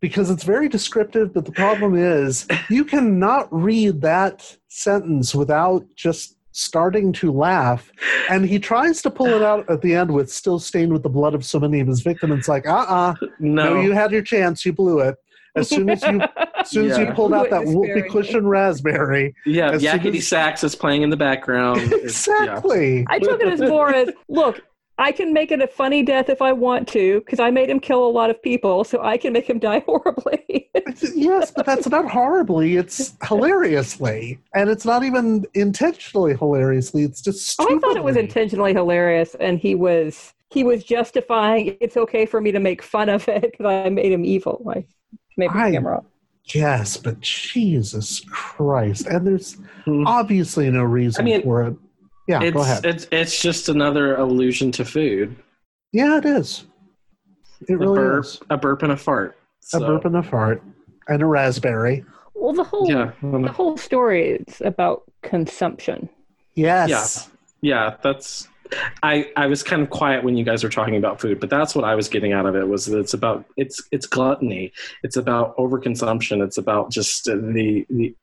Speaker 5: because it's very descriptive. But the problem is, you cannot read that sentence without just starting to laugh. And he tries to pull it out at the end with still stained with the blood of so many of his victims. It's like, uh uh
Speaker 6: No.
Speaker 5: you had your chance, you blew it. As soon as you, as soon as you pulled out that
Speaker 6: Blew
Speaker 5: whoopee cushion raspberry,
Speaker 6: Yeah,
Speaker 5: as
Speaker 6: Yakety
Speaker 5: as-
Speaker 6: Sax is playing in the background. It's- yeah.
Speaker 5: exactly.
Speaker 7: I took it as more as look, I can make it a funny death if I want to, because I made him kill a lot of people, so I can make him die horribly.
Speaker 5: yes, but that's not horribly. It's hilariously, and it's not even intentionally hilariously. It's just.
Speaker 7: Oh, I thought it was intentionally hilarious, and he was he was justifying it's okay for me to make fun of it because I made him evil. I made
Speaker 5: I-
Speaker 7: I'm wrong.
Speaker 5: Yes, but Jesus Christ, and there's obviously no reason
Speaker 6: Hmm. I mean,
Speaker 5: for it. Yeah,
Speaker 6: it's,
Speaker 5: go ahead.
Speaker 6: It's it's just another allusion to food.
Speaker 5: yeah, it is. It
Speaker 6: a
Speaker 5: really
Speaker 6: burp,
Speaker 5: is.
Speaker 6: a burp and a fart.
Speaker 5: A burp and a fart, and a raspberry.
Speaker 7: Well, the whole
Speaker 6: Yeah.
Speaker 7: the whole story is about consumption.
Speaker 5: Yes.
Speaker 6: Yeah. Yeah, that's. I I was kind of quiet when you guys were talking about food, but that's what I was getting out of it. Was that it's about it's it's gluttony. It's about overconsumption. It's about just the the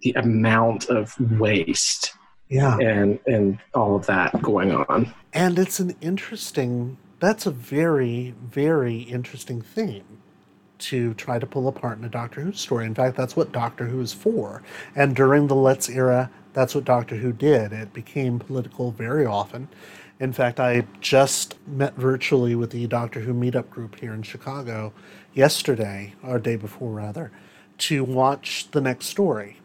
Speaker 6: the amount of waste
Speaker 5: Yeah.
Speaker 6: and and all of that going on.
Speaker 5: And it's an interesting, that's a very, very interesting theme to try to pull apart in a Doctor Who story. In fact, that's what Doctor Who is for. And during the Letts era, that's what Doctor Who did. It became political very often. In fact, I just met virtually with the Doctor Who meetup group here in Chicago yesterday, or day before rather, to watch the next story.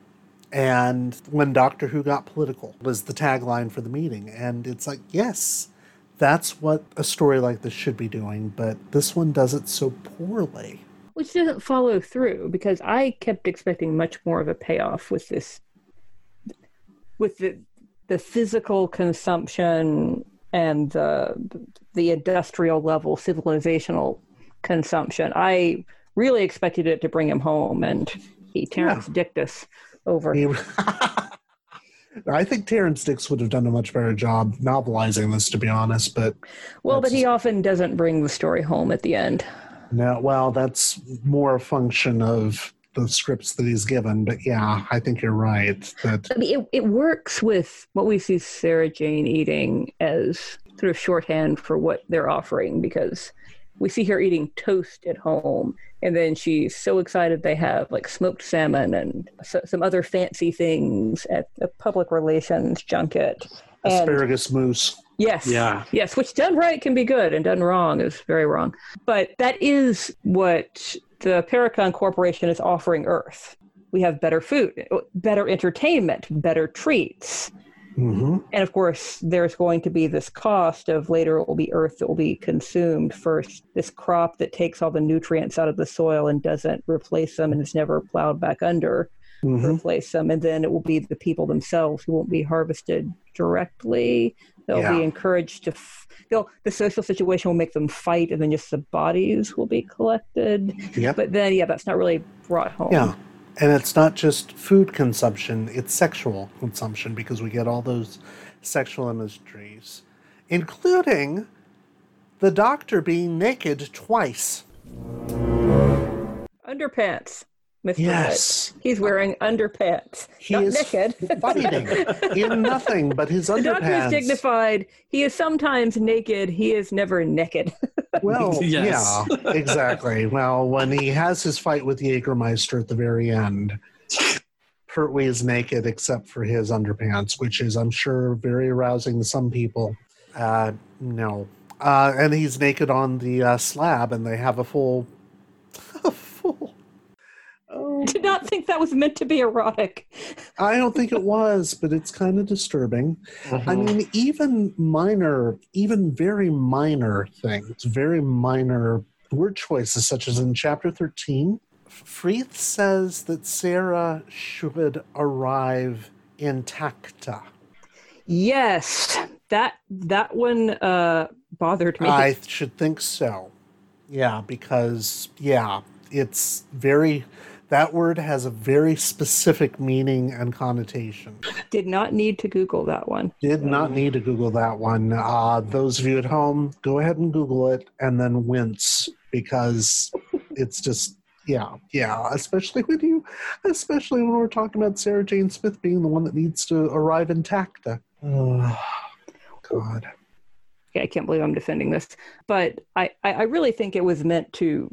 Speaker 5: And when Doctor Who got political was the tagline for the meeting. And it's like, yes, that's what a story like this should be doing, but this one does it so poorly.
Speaker 7: Which doesn't follow through because I kept expecting much more of a payoff with this with the the physical consumption and the the industrial level civilizational consumption. I really expected it to bring him home and he Terrence Dictus over
Speaker 5: I think Terrance Dicks would have done a much better job novelizing this, to be honest. But
Speaker 7: Well, but he often doesn't bring the story home at the end.
Speaker 5: no, well, that's more a function of the scripts that he's given. But yeah, I think you're right. That
Speaker 7: I mean, it, it works with what we see Sarah Jane eating as sort of shorthand for what they're offering because we see her eating toast at home and then she's so excited they have like smoked salmon and so, some other fancy things at the public relations junket. And
Speaker 5: asparagus mousse.
Speaker 7: Yes.
Speaker 5: Yeah.
Speaker 7: Yes, which done right can be good and done wrong is very wrong. But that is what the Parakon Corporation is offering Earth. We have better food, better entertainment, better treats.
Speaker 5: Mm-hmm.
Speaker 7: And of course, there's going to be this cost of later it will be Earth that will be consumed first. This crop that takes all the nutrients out of the soil and doesn't replace them and is never plowed back under
Speaker 5: Mhm.
Speaker 7: replace them. And then it will be the people themselves who won't be harvested directly. They'll
Speaker 5: Yeah.
Speaker 7: be encouraged to. F- they'll, the social situation will make them fight, and then just the bodies will be collected.
Speaker 5: Yep.
Speaker 7: But then, yeah, that's not really brought home.
Speaker 5: Yeah. And it's not just food consumption, it's sexual consumption because we get all those sexual imageries, including the doctor being naked twice.
Speaker 7: Underpants. Mr.
Speaker 5: Yes.
Speaker 7: He's wearing underpants.
Speaker 5: He
Speaker 7: Not
Speaker 5: is
Speaker 7: naked.
Speaker 5: fighting in nothing but his underpants.
Speaker 7: The doctor is dignified. He is sometimes naked. He is never naked.
Speaker 5: Well, yeah, exactly. Well, when he has his fight with Jägermeister at the very end, Pertwee is naked except for his underpants, which is, I'm sure, very arousing to some people. Uh, no. Uh, and he's naked on the uh, slab, and they have a full. A full. Oh,
Speaker 7: Did not think that was meant to be erotic.
Speaker 5: I don't think it was, but it's kind of disturbing. I
Speaker 6: Mhm.
Speaker 5: mean, even minor, even very minor things, very minor word choices, such as in chapter 13, Freeth says that Sarah should arrive intacta.
Speaker 7: Yes, that that one uh, bothered me.
Speaker 5: I should think so. Yeah, because, yeah, it's very, That word has a very specific meaning and connotation.
Speaker 7: Did not need to Google that one.
Speaker 5: Did not need to Google that one. Uh, those of you at home, go ahead and Google it and then wince because it's just, yeah, yeah. Especially when you, especially when we're talking about Sarah Jane Smith being the one that needs to arrive intact. Oh, God.
Speaker 7: I can't believe I'm defending this, but I, I I really think it was meant to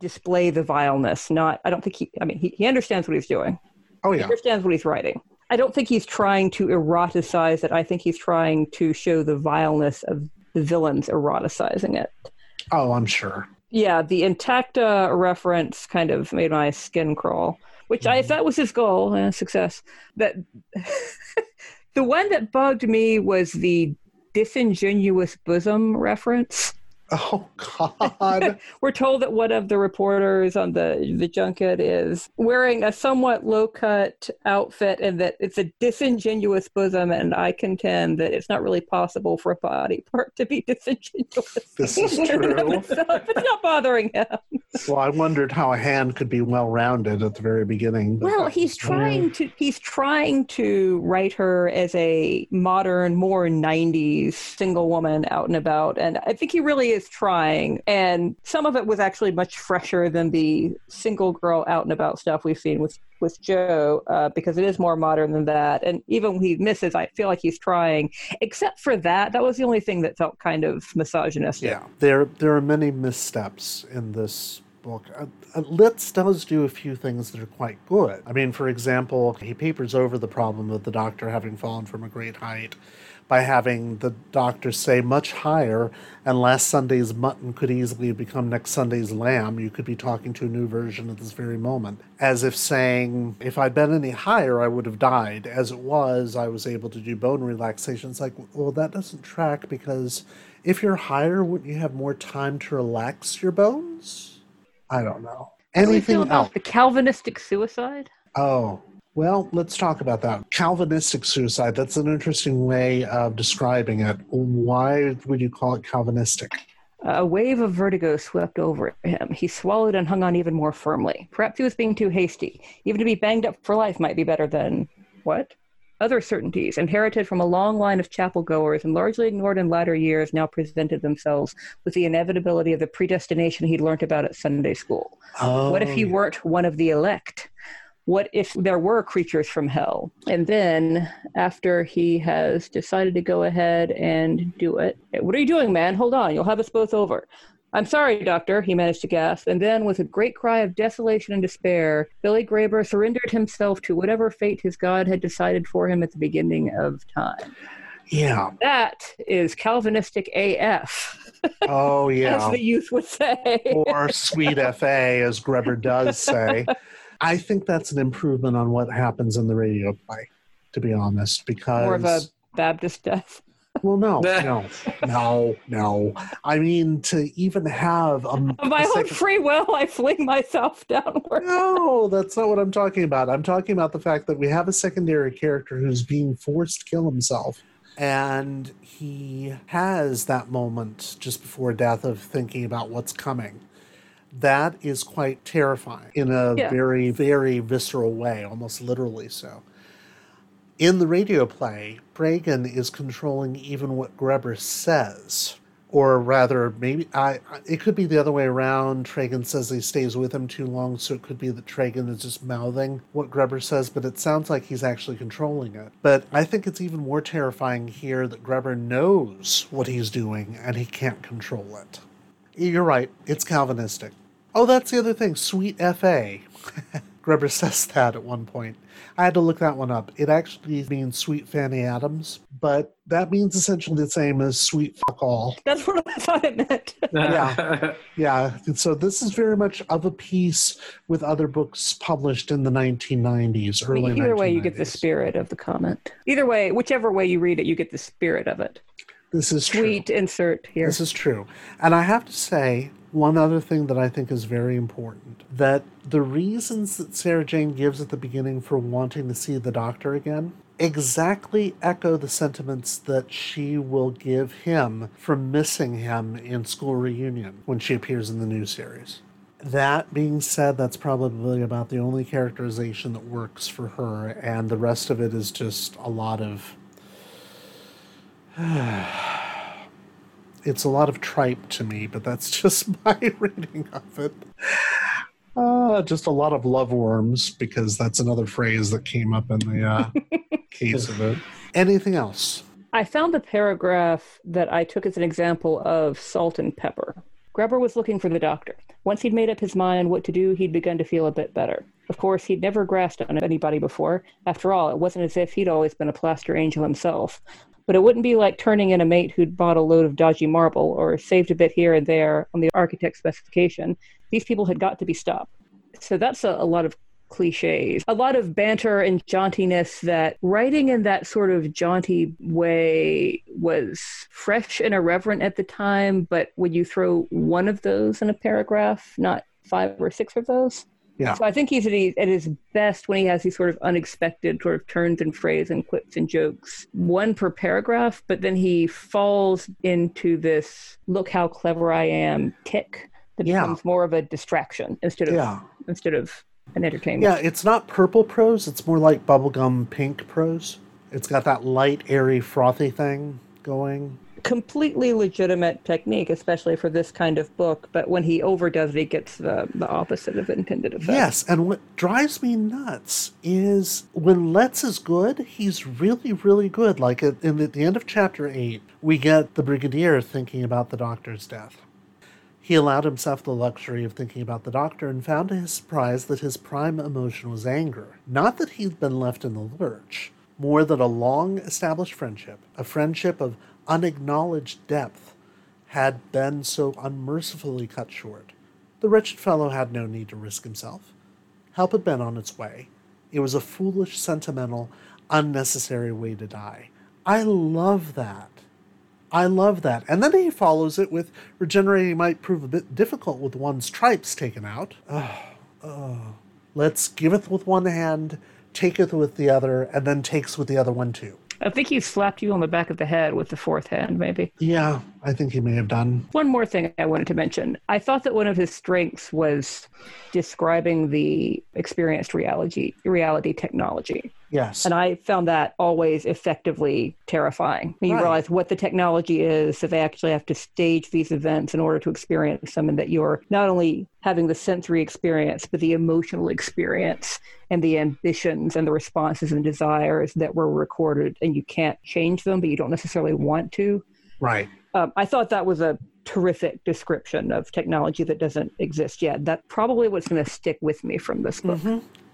Speaker 7: display the vileness. Not, I don't think he. I mean, he, he understands what he's doing.
Speaker 5: Oh
Speaker 7: He
Speaker 5: yeah.
Speaker 7: understands what he's writing. I don't think he's trying to eroticize it. I think he's trying to show the vileness of the villains eroticizing it.
Speaker 5: Oh, I'm sure.
Speaker 7: Yeah, the Intacta reference kind of made my skin crawl, which I, if that was his goal, eh, success. That the one that bugged me was the disingenuous bosom reference.
Speaker 5: Oh God!
Speaker 7: We're told that one of the reporters on the the junket is wearing a somewhat low cut outfit, and that it's a disingenuous bosom. And I contend that it's not really possible for a body part to be disingenuous.
Speaker 5: This is true.
Speaker 7: it's not bothering him.
Speaker 5: Well, I wondered how a hand could be well rounded at the very beginning.
Speaker 7: Well, he's trying to he's trying to write her as a modern, more '90s single woman out and about, and I think he really is trying. And some of it was actually much fresher than the single girl out and about stuff we've seen with with Jo, uh, because it is more modern than that. And even when he misses, I feel like he's trying. Except for that, that was the only thing that felt kind of misogynistic.
Speaker 5: Yeah, there there are many missteps in this book. Uh, uh, Letts does do a few things that are quite good. I mean, for example, he papers over the problem of the doctor having fallen from a great height by having the doctor say much higher, and last Sunday's mutton could easily become next Sunday's lamb. You could be talking to a new version at this very moment. As if saying, if I'd been any higher, I would have died. As it was, I was able to do bone relaxation. It's like, well, that doesn't track because if you're higher, wouldn't you have more time to relax your bones? I don't know.
Speaker 7: How do we feel
Speaker 5: Anything
Speaker 7: about
Speaker 5: else?
Speaker 7: the Calvinistic suicide?
Speaker 5: Oh, well, let's talk about that. Calvinistic suicide, that's an interesting way of describing it. Why would you call it Calvinistic?
Speaker 7: A wave of vertigo swept over him. He swallowed and hung on even more firmly. Perhaps he was being too hasty. Even to be banged up for life might be better than what? Other certainties, inherited from a long line of chapel goers and largely ignored in latter years, now presented themselves with the inevitability of the predestination he'd learnt about at Sunday school. what if he
Speaker 5: Oh,
Speaker 7: weren't one of the elect? What if there were creatures from hell? And then, after he has decided to go ahead and do it, what are you doing, man? Hold on, you'll have us both over. I'm sorry, Doctor, he managed to gasp. And then, with a great cry of desolation and despair, Billy Grebber surrendered himself to whatever fate his God had decided for him at the beginning of time.
Speaker 5: Yeah.
Speaker 7: That is Calvinistic AF,
Speaker 5: Oh, yeah.
Speaker 7: as the youth would say.
Speaker 5: or sweet FA, as Grebber does say. I think that's an improvement on what happens in the radio play, to be honest, because.
Speaker 7: More of a Baptist death.
Speaker 5: Well, no, no, no, no. I mean, to even have a,
Speaker 7: Of my
Speaker 5: a
Speaker 7: own free will, I fling myself downward.
Speaker 5: No, that's not what I'm talking about. I'm talking about the fact that we have a secondary character who's being forced to kill himself. And he has that moment just before death of thinking about what's coming. That is quite terrifying in a
Speaker 7: Yeah.
Speaker 5: very, very visceral way, almost literally so. In the radio play, Tragan is controlling even what Grebber says. Or rather, maybe I, it could be the other way around. Tragan says he stays with him too long, so it could be that Tragan is just mouthing what Grebber says, but it sounds like he's actually controlling it. But I think it's even more terrifying here that Grebber knows what he's doing and he can't control it. You're right, it's Calvinistic. Oh, that's the other thing, sweet FA. Grebber says that at one point. I had to look that one up. It actually means sweet Fanny Adams, but that means essentially the same as sweet fuck all.
Speaker 7: That's what I thought it meant.
Speaker 5: yeah, yeah. And So this is very much of a piece with other books published in the 1990s,
Speaker 7: I mean,
Speaker 5: early
Speaker 7: either way, you get the spirit of the comment. Either way, whichever way you read it, you get the spirit of it.
Speaker 5: This is true.
Speaker 7: Sweet insert here.
Speaker 5: This is true. And I have to say, one other thing that I think is very important that the reasons that Sarah Jane gives at the beginning for wanting to see the doctor again exactly echo the sentiments that she will give him for missing him in school reunion when she appears in the new series. That being said, that's probably about the only characterization that works for her, and the rest of it is just a lot of. it's a lot of tripe to me, but that's just my reading of it. Uh, just a lot of love worms, because that's another phrase that came up in the uh, case of it. Anything else?
Speaker 7: I found the paragraph that I took as an example of salt and pepper. Grebber was looking for the doctor. Once he'd made up his mind what to do, he'd begun to feel a bit better. Of course, he'd never grasped on anybody before. After all, it wasn't as if he'd always been a plaster angel himself. But it wouldn't be like turning in a mate who'd bought a load of dodgy marble or saved a bit here and there on the architect's specification. These people had got to be stopped. So that's a, a lot of cliches, a lot of banter and jauntiness that writing in that sort of jaunty way was fresh and irreverent at the time. But when you throw one of those in a paragraph, not five or six of those,
Speaker 5: Yeah.
Speaker 7: so I think he's at his, at his best when he has these sort of unexpected sort of turns and phrases and quips and jokes, one per paragraph, but then he falls into this look how clever I am tick that
Speaker 5: Yeah.
Speaker 7: becomes more of a distraction instead of
Speaker 5: Yeah.
Speaker 7: instead of an entertainment.
Speaker 5: Yeah, it's not purple prose, it's more like bubblegum pink prose. It's got that light, airy, frothy thing going.
Speaker 7: Completely legitimate technique, especially for this kind of book. But when he overdoes it, he gets the, the opposite of intended effect.
Speaker 5: Yes, and what drives me nuts is when Letts is good, he's really, really good. Like at, in at the end of chapter 8, we get the Brigadier thinking about the doctor's death. He allowed himself the luxury of thinking about the doctor and found to his surprise that his prime emotion was anger. Not that he'd been left in the lurch, more that a long established friendship, a friendship of unacknowledged depth, had been so unmercifully cut short. The wretched fellow had no need to risk himself. Help had been on its way. It was a foolish, sentimental, unnecessary way to die. I love that. I love that. And then he follows it with regenerating might prove a bit difficult with one's tripes taken out. Oh, oh. Letts giveth with one hand, taketh with the other, and then takes with the other one too.
Speaker 7: I think he slapped you on the back of the head with the fourth hand, maybe.
Speaker 5: Yeah, I think he may have done.
Speaker 7: One more thing I wanted to mention. I thought that one of his strengths was describing the experienced reality reality technology.
Speaker 5: Yes.
Speaker 7: And I found that always effectively terrifying. When you
Speaker 5: Right.
Speaker 7: realize what the technology is, that they actually have to stage these events in order to experience them, and that you're not only having the sensory experience, but the emotional experience and the ambitions and the responses and desires that were recorded, and you can't change them, but you don't necessarily want to.
Speaker 5: Right.
Speaker 7: Um, I thought that was a terrific description of technology that doesn't exist yet. That probably was going to stick with me from this book.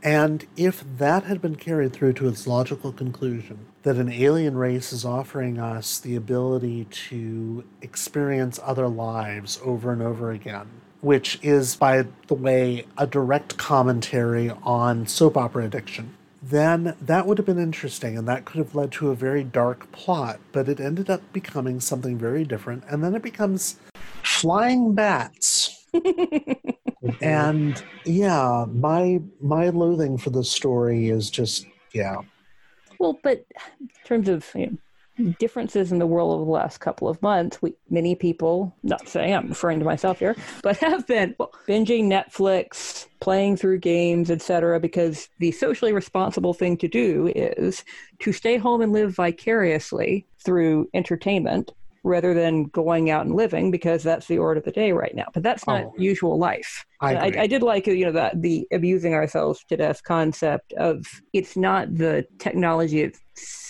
Speaker 5: And if that had been carried through to its logical conclusion, that an alien race is offering us the ability to experience other lives over and over again, which is, by the way, a direct commentary on soap opera addiction, then that would have been interesting and that could have led to a very dark plot, but it ended up becoming something very different. And then it becomes flying bats. and yeah, my my loathing for this story is just yeah.
Speaker 7: Well, but in terms of you know, differences in the world over the last couple of months, we many people, not saying I'm referring to myself here, but have been well, binging Netflix, playing through games, etc. Because the socially responsible thing to do is to stay home and live vicariously through entertainment rather than going out and living because that's the order of the day right now. But that's not
Speaker 5: Oh.
Speaker 7: usual life.
Speaker 5: I
Speaker 7: I. I did like you know that the abusing ourselves to death concept of it's not the technology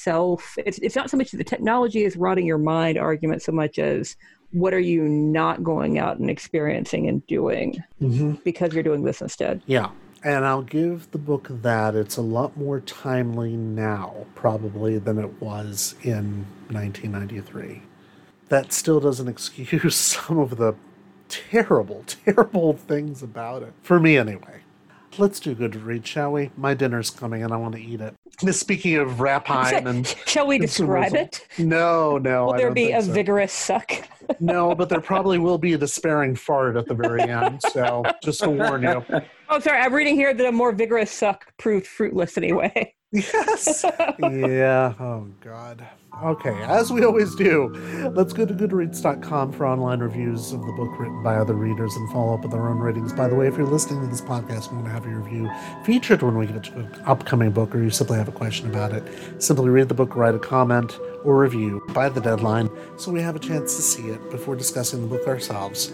Speaker 7: itself. It's it's not so much the technology is rotting your mind argument so much as what are you not going out and experiencing and doing
Speaker 5: Mm-hmm.
Speaker 7: because you're doing this instead.
Speaker 5: Yeah. And I'll give the book that it's a lot more timely now, probably, than it was in 1993. That still doesn't excuse some of the terrible, terrible things about it. For me, anyway. Let's do Goodreads, shall we? My dinner's coming and I want to eat it. Speaking of rapine and.
Speaker 7: Shall we describe it?
Speaker 5: No, no.
Speaker 7: Will there be a
Speaker 5: so.
Speaker 7: vigorous suck?
Speaker 5: No, but there probably will be a despairing fart at the very end. So just to warn you.
Speaker 7: Oh, sorry. I'm reading here that a more vigorous suck proved fruitless anyway.
Speaker 5: Yes. yeah. Oh, God. Okay, as we always do, let's go to Goodreads.com for online reviews of the book written by other readers and follow up with our own ratings. By the way, if you're listening to this podcast and want to have your review featured when we get to an upcoming book or you simply have a question about it, simply read the book, write a comment or review by the deadline so we have a chance to see it before discussing the book ourselves.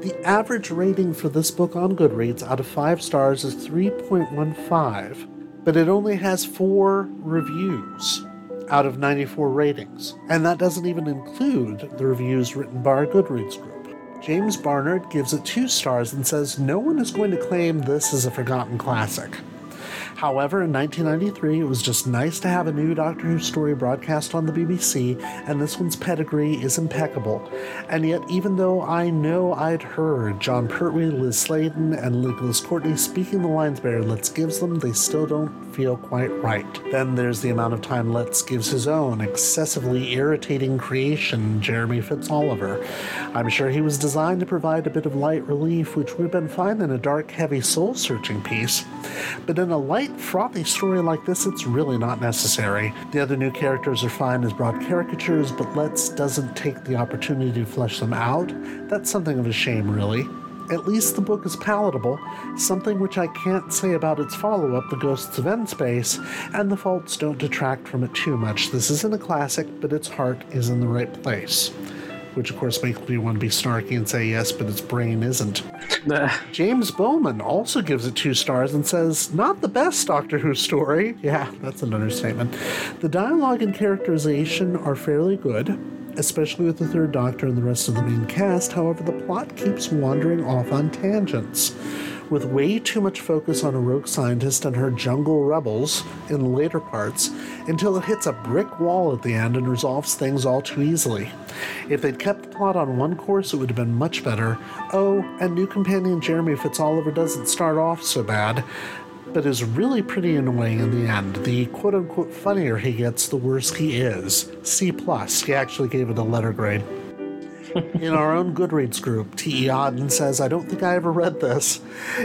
Speaker 5: The average rating for this book on Goodreads out of five stars is 3.15, but it only has four reviews out of 94 ratings, and that doesn't even include the reviews written by our Goodreads group. James Barnard gives it two stars and says no one is going to claim this is a forgotten classic. However, in 1993, it was just nice to have a new Doctor Who story broadcast on the BBC, and this one's pedigree is impeccable. And yet, even though I know I'd heard Jon Pertwee, Liz Sladen, and Nicholas Courtney speaking the lines Barry Letts gives them, they still don't feel quite right. Then there's the amount of time Letts gives his own excessively irritating creation, Jeremy Fitzoliver. I'm sure he was designed to provide a bit of light relief, which would have been fine in a dark, heavy, soul searching piece. But in a light, frothy story like this, it's really not necessary. The other new characters are fine as broad caricatures, but Letts doesn't take the opportunity to flesh them out. That's something of a shame, really. At least the book is palatable, something which I can't say about its follow up, The Ghosts of N Space, and the faults don't detract from it too much. This isn't a classic, but its heart is in the right place. Which, of course, makes me want to be snarky and say yes, but its brain isn't. James Bowman also gives it two stars and says, Not the best Doctor Who story. Yeah, that's an understatement. The dialogue and characterization are fairly good, especially with the third Doctor and the rest of the main cast. However, the plot keeps wandering off on tangents. With way too much focus on a rogue scientist and her jungle rebels in later parts, until it hits a brick wall at the end and resolves things all too easily. If they'd kept the plot on one course, it would have been much better. Oh, and new companion Jeremy Fitzoliver doesn't start off so bad, but is really pretty annoying in the end. The quote unquote funnier he gets, the worse he is. C plus. He actually gave it a letter grade. In our own Goodreads group, T.E. Odden says, I don't think I ever read this.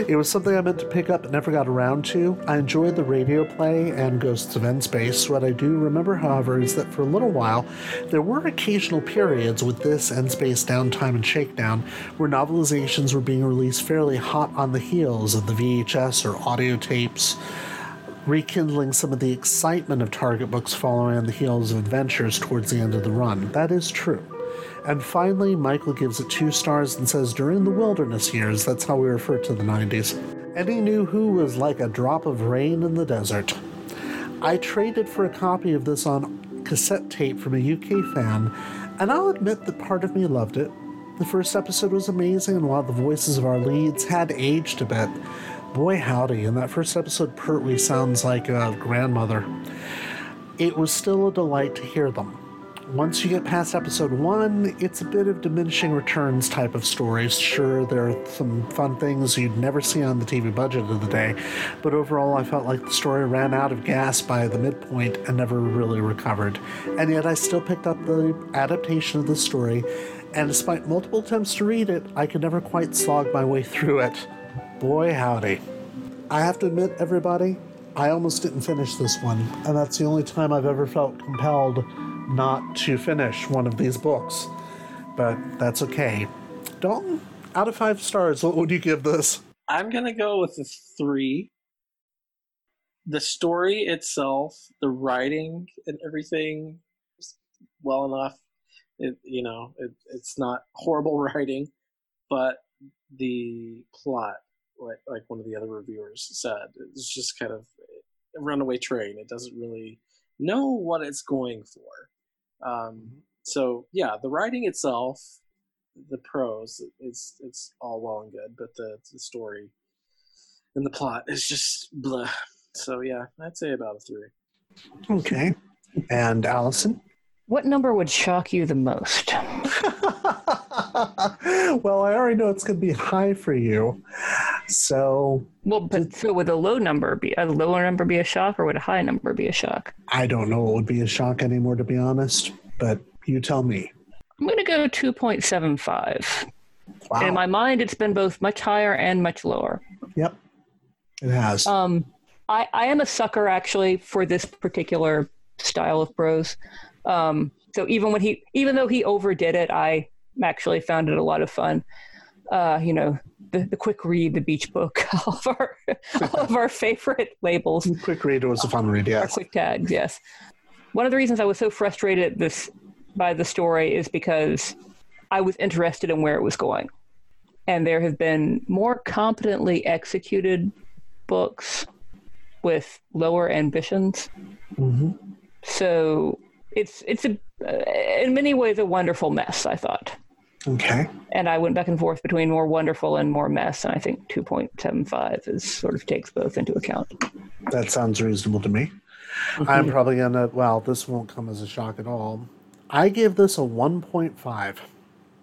Speaker 5: It was something I meant to pick up but never got around to. I enjoyed the radio play and Ghosts of N Space. What I do remember, however, is that for a little while, there were occasional periods with this N Space downtime and shakedown where novelizations were being released fairly hot on the heels of the VHS or audio tapes rekindling some of the excitement of Target books following on the heels of adventures towards the end of the run. That is true. And finally, Michael gives it two stars and says, during the wilderness years, that's how we refer to the 90s, Eddie knew who was like a drop of rain in the desert. I traded for a copy of this on cassette tape from a UK fan, and I'll admit that part of me loved it. The first episode was amazing, and while the voices of our leads had aged a bit, boy howdy, in that first episode, Pertwee sounds like a grandmother. It was still a delight to hear them. Once you get past episode one, it's a bit of diminishing returns type of stories. Sure, there are some fun things you'd never see on the TV budget of the day, but overall, I felt like the story ran out of gas by the midpoint and never really recovered. And yet, I still picked up the adaptation of the story, and despite multiple attempts to read it, I could never quite slog my way through it. Boy, howdy. I have to admit, everybody, I almost didn't finish this one, and that's the only time I've ever felt compelled not to finish one of these books. But that's okay. Dalton, out of five stars, what would you give this?
Speaker 6: I'm gonna go with a three. The story itself, the writing, and everything, is well enough. It you know it, it's not horrible writing, but the plot, like like one of the other reviewers said, it's just kind of a runaway train. It doesn't really know what it's going for. Um, so yeah, the writing itself, the prose, it's it's all well and good, but the the story and the plot is just blah. So yeah, I'd say about a three.
Speaker 5: Okay. And Allison?
Speaker 7: What number would shock you the most?
Speaker 5: well, I already know it's going to be high for you. So,
Speaker 7: well, but so would a low number be a lower number be a shock, or would a high number be a shock?
Speaker 5: I don't know what would be a shock anymore, to be honest. But you tell me.
Speaker 7: I'm going to go two point seven five.
Speaker 5: Wow.
Speaker 7: In my mind, it's been both much higher and much lower.
Speaker 5: Yep, it has.
Speaker 7: Um, I, I am a sucker actually for this particular style of prose. Um, so even when he, even though he overdid it, I actually found it a lot of fun. Uh, you know, the, the quick read, the beach book, all of our, all of our favorite labels.
Speaker 5: Quick read was a fun read,
Speaker 7: Our
Speaker 5: yes.
Speaker 7: quick tags, yes. One of the reasons I was so frustrated this by the story is because I was interested in where it was going. And there have been more competently executed books with lower ambitions.
Speaker 5: Mm-hmm.
Speaker 7: So it's it's a in many ways a wonderful mess. I thought,
Speaker 5: Okay.
Speaker 7: and I went back and forth between more wonderful and more mess, and I think two point seven five is sort of takes both into account.
Speaker 5: That sounds reasonable to me. I'm mm-hmm. probably gonna. Well, this won't come as a shock at all. I gave this a 1.5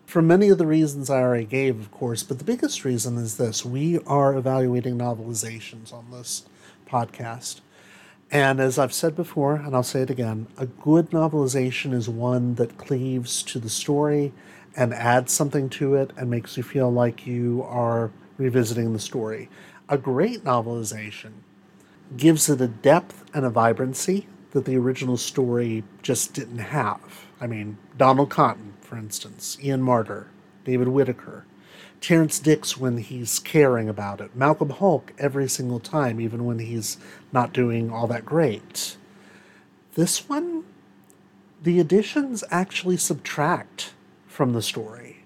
Speaker 5: for many of the reasons I already gave, of course. But the biggest reason is this: we are evaluating novelizations on this podcast, and as I've said before, and I'll say it again, a good novelization is one that cleaves to the story and adds something to it and makes you feel like you are revisiting the story. A great novelization gives it a depth and a vibrancy that the original story just didn't have. I mean, Donald Cotton, for instance, Ian Marter, David Whitaker, Terrance Dicks when he's caring about it, Malcolm Hulke every single time, even when he's not doing all that great. This one, the additions actually subtract from the story.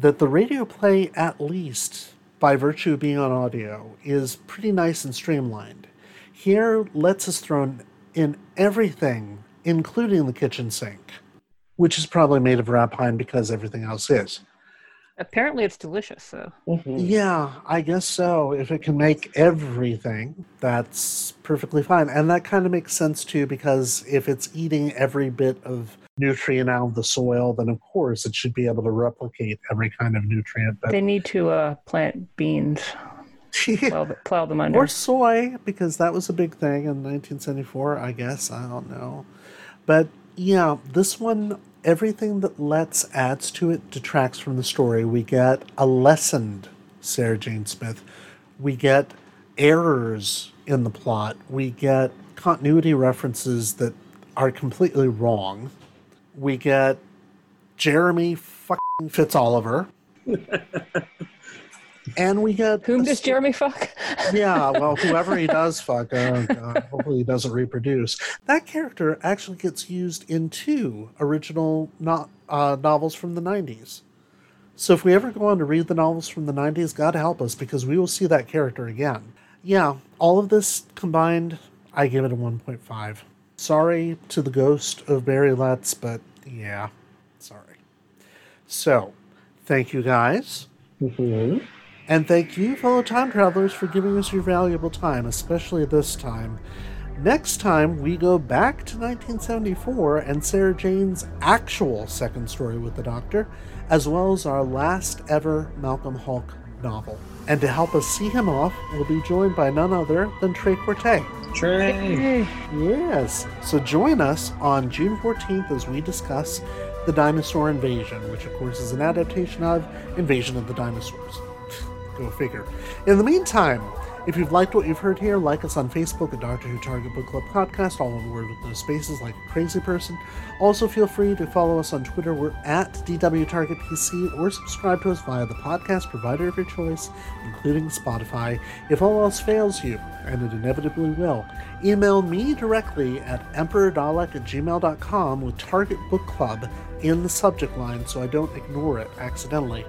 Speaker 5: That the radio play, at least by virtue of being on audio, is pretty nice and streamlined. Here, Letts has thrown in everything, including the kitchen sink, which is probably made of rapine because everything else is.
Speaker 7: Apparently, it's delicious. So mm-hmm.
Speaker 5: Yeah, I guess so. If it can make everything, that's perfectly fine. And that kind of makes sense too, because if it's eating every bit of nutrient out of the soil, then of course it should be able to replicate every kind of nutrient. But
Speaker 7: they need to uh, plant beans, plow, the- plow them under.
Speaker 5: or soy, because that was a big thing in 1974, I guess. I don't know. But yeah, this one, everything that Letts adds to it detracts from the story. We get a lessened Sarah Jane Smith. We get errors in the plot. We get continuity references that are completely wrong. We get Jeremy fucking Fitzoliver. and we get
Speaker 7: whom does Jeremy fuck?
Speaker 5: yeah, well, whoever he does fuck, oh god, hopefully he doesn't reproduce. That character actually gets used in two original no- uh, novels from the '90s. So if we ever go on to read the novels from the '90s, God help us, because we will see that character again. Yeah, all of this combined, I give it a 1.5. Sorry to the ghost of Barry Letts, but yeah, sorry. So, thank you guys. Mm-hmm. And thank you, fellow time travelers, for giving us your valuable time, especially this time. Next time, we go back to 1974 and Sarah Jane's actual second story with the Doctor, as well as our last ever Malcolm Hulke novel. And to help us see him off, we'll be joined by none other than Trey Corte.
Speaker 6: Trey!
Speaker 5: Yes. So join us on June 14th as we discuss The Dinosaur Invasion, which, of course, is an adaptation of Invasion of the Dinosaurs. Go figure. In the meantime, if you've liked what you've heard here, like us on Facebook at Doctor Who Target Book Club Podcast, all one word with no spaces like a crazy person. Also, feel free to follow us on Twitter. We're at DW Target PC or subscribe to us via the podcast provider of your choice, including Spotify. If all else fails you, and it inevitably will, email me directly at emperordalek at gmail.com with Target Book Club in the subject line so I don't ignore it accidentally.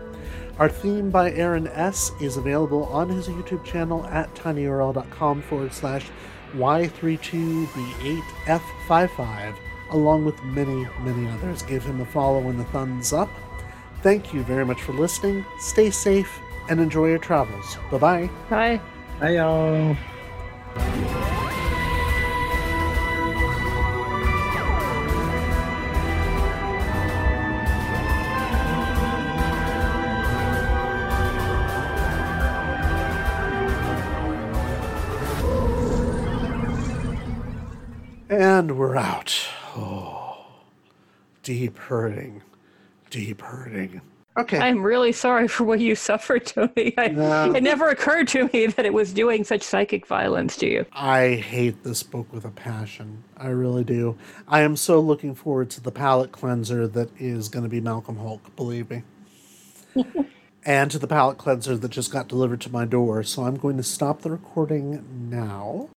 Speaker 5: Our theme by Aaron S. is available on his YouTube channel at tinyurl.com forward slash Y32B8F55, along with many, many others. Give him a follow and a thumbs up. Thank you very much for listening. Stay safe and enjoy your travels. Bye bye.
Speaker 7: Bye.
Speaker 6: Bye, y'all.
Speaker 5: And we're out. Oh, deep hurting, deep hurting. Okay.
Speaker 7: I'm really sorry for what you suffered, Tony. I,
Speaker 5: No.
Speaker 7: It never occurred to me that it was doing such psychic violence to you.
Speaker 5: I hate this book with a passion. I really do. I am so looking forward to the palate cleanser that is going to be Malcolm Hulke, believe me. and to the palate cleanser that just got delivered to my door. So I'm going to stop the recording now.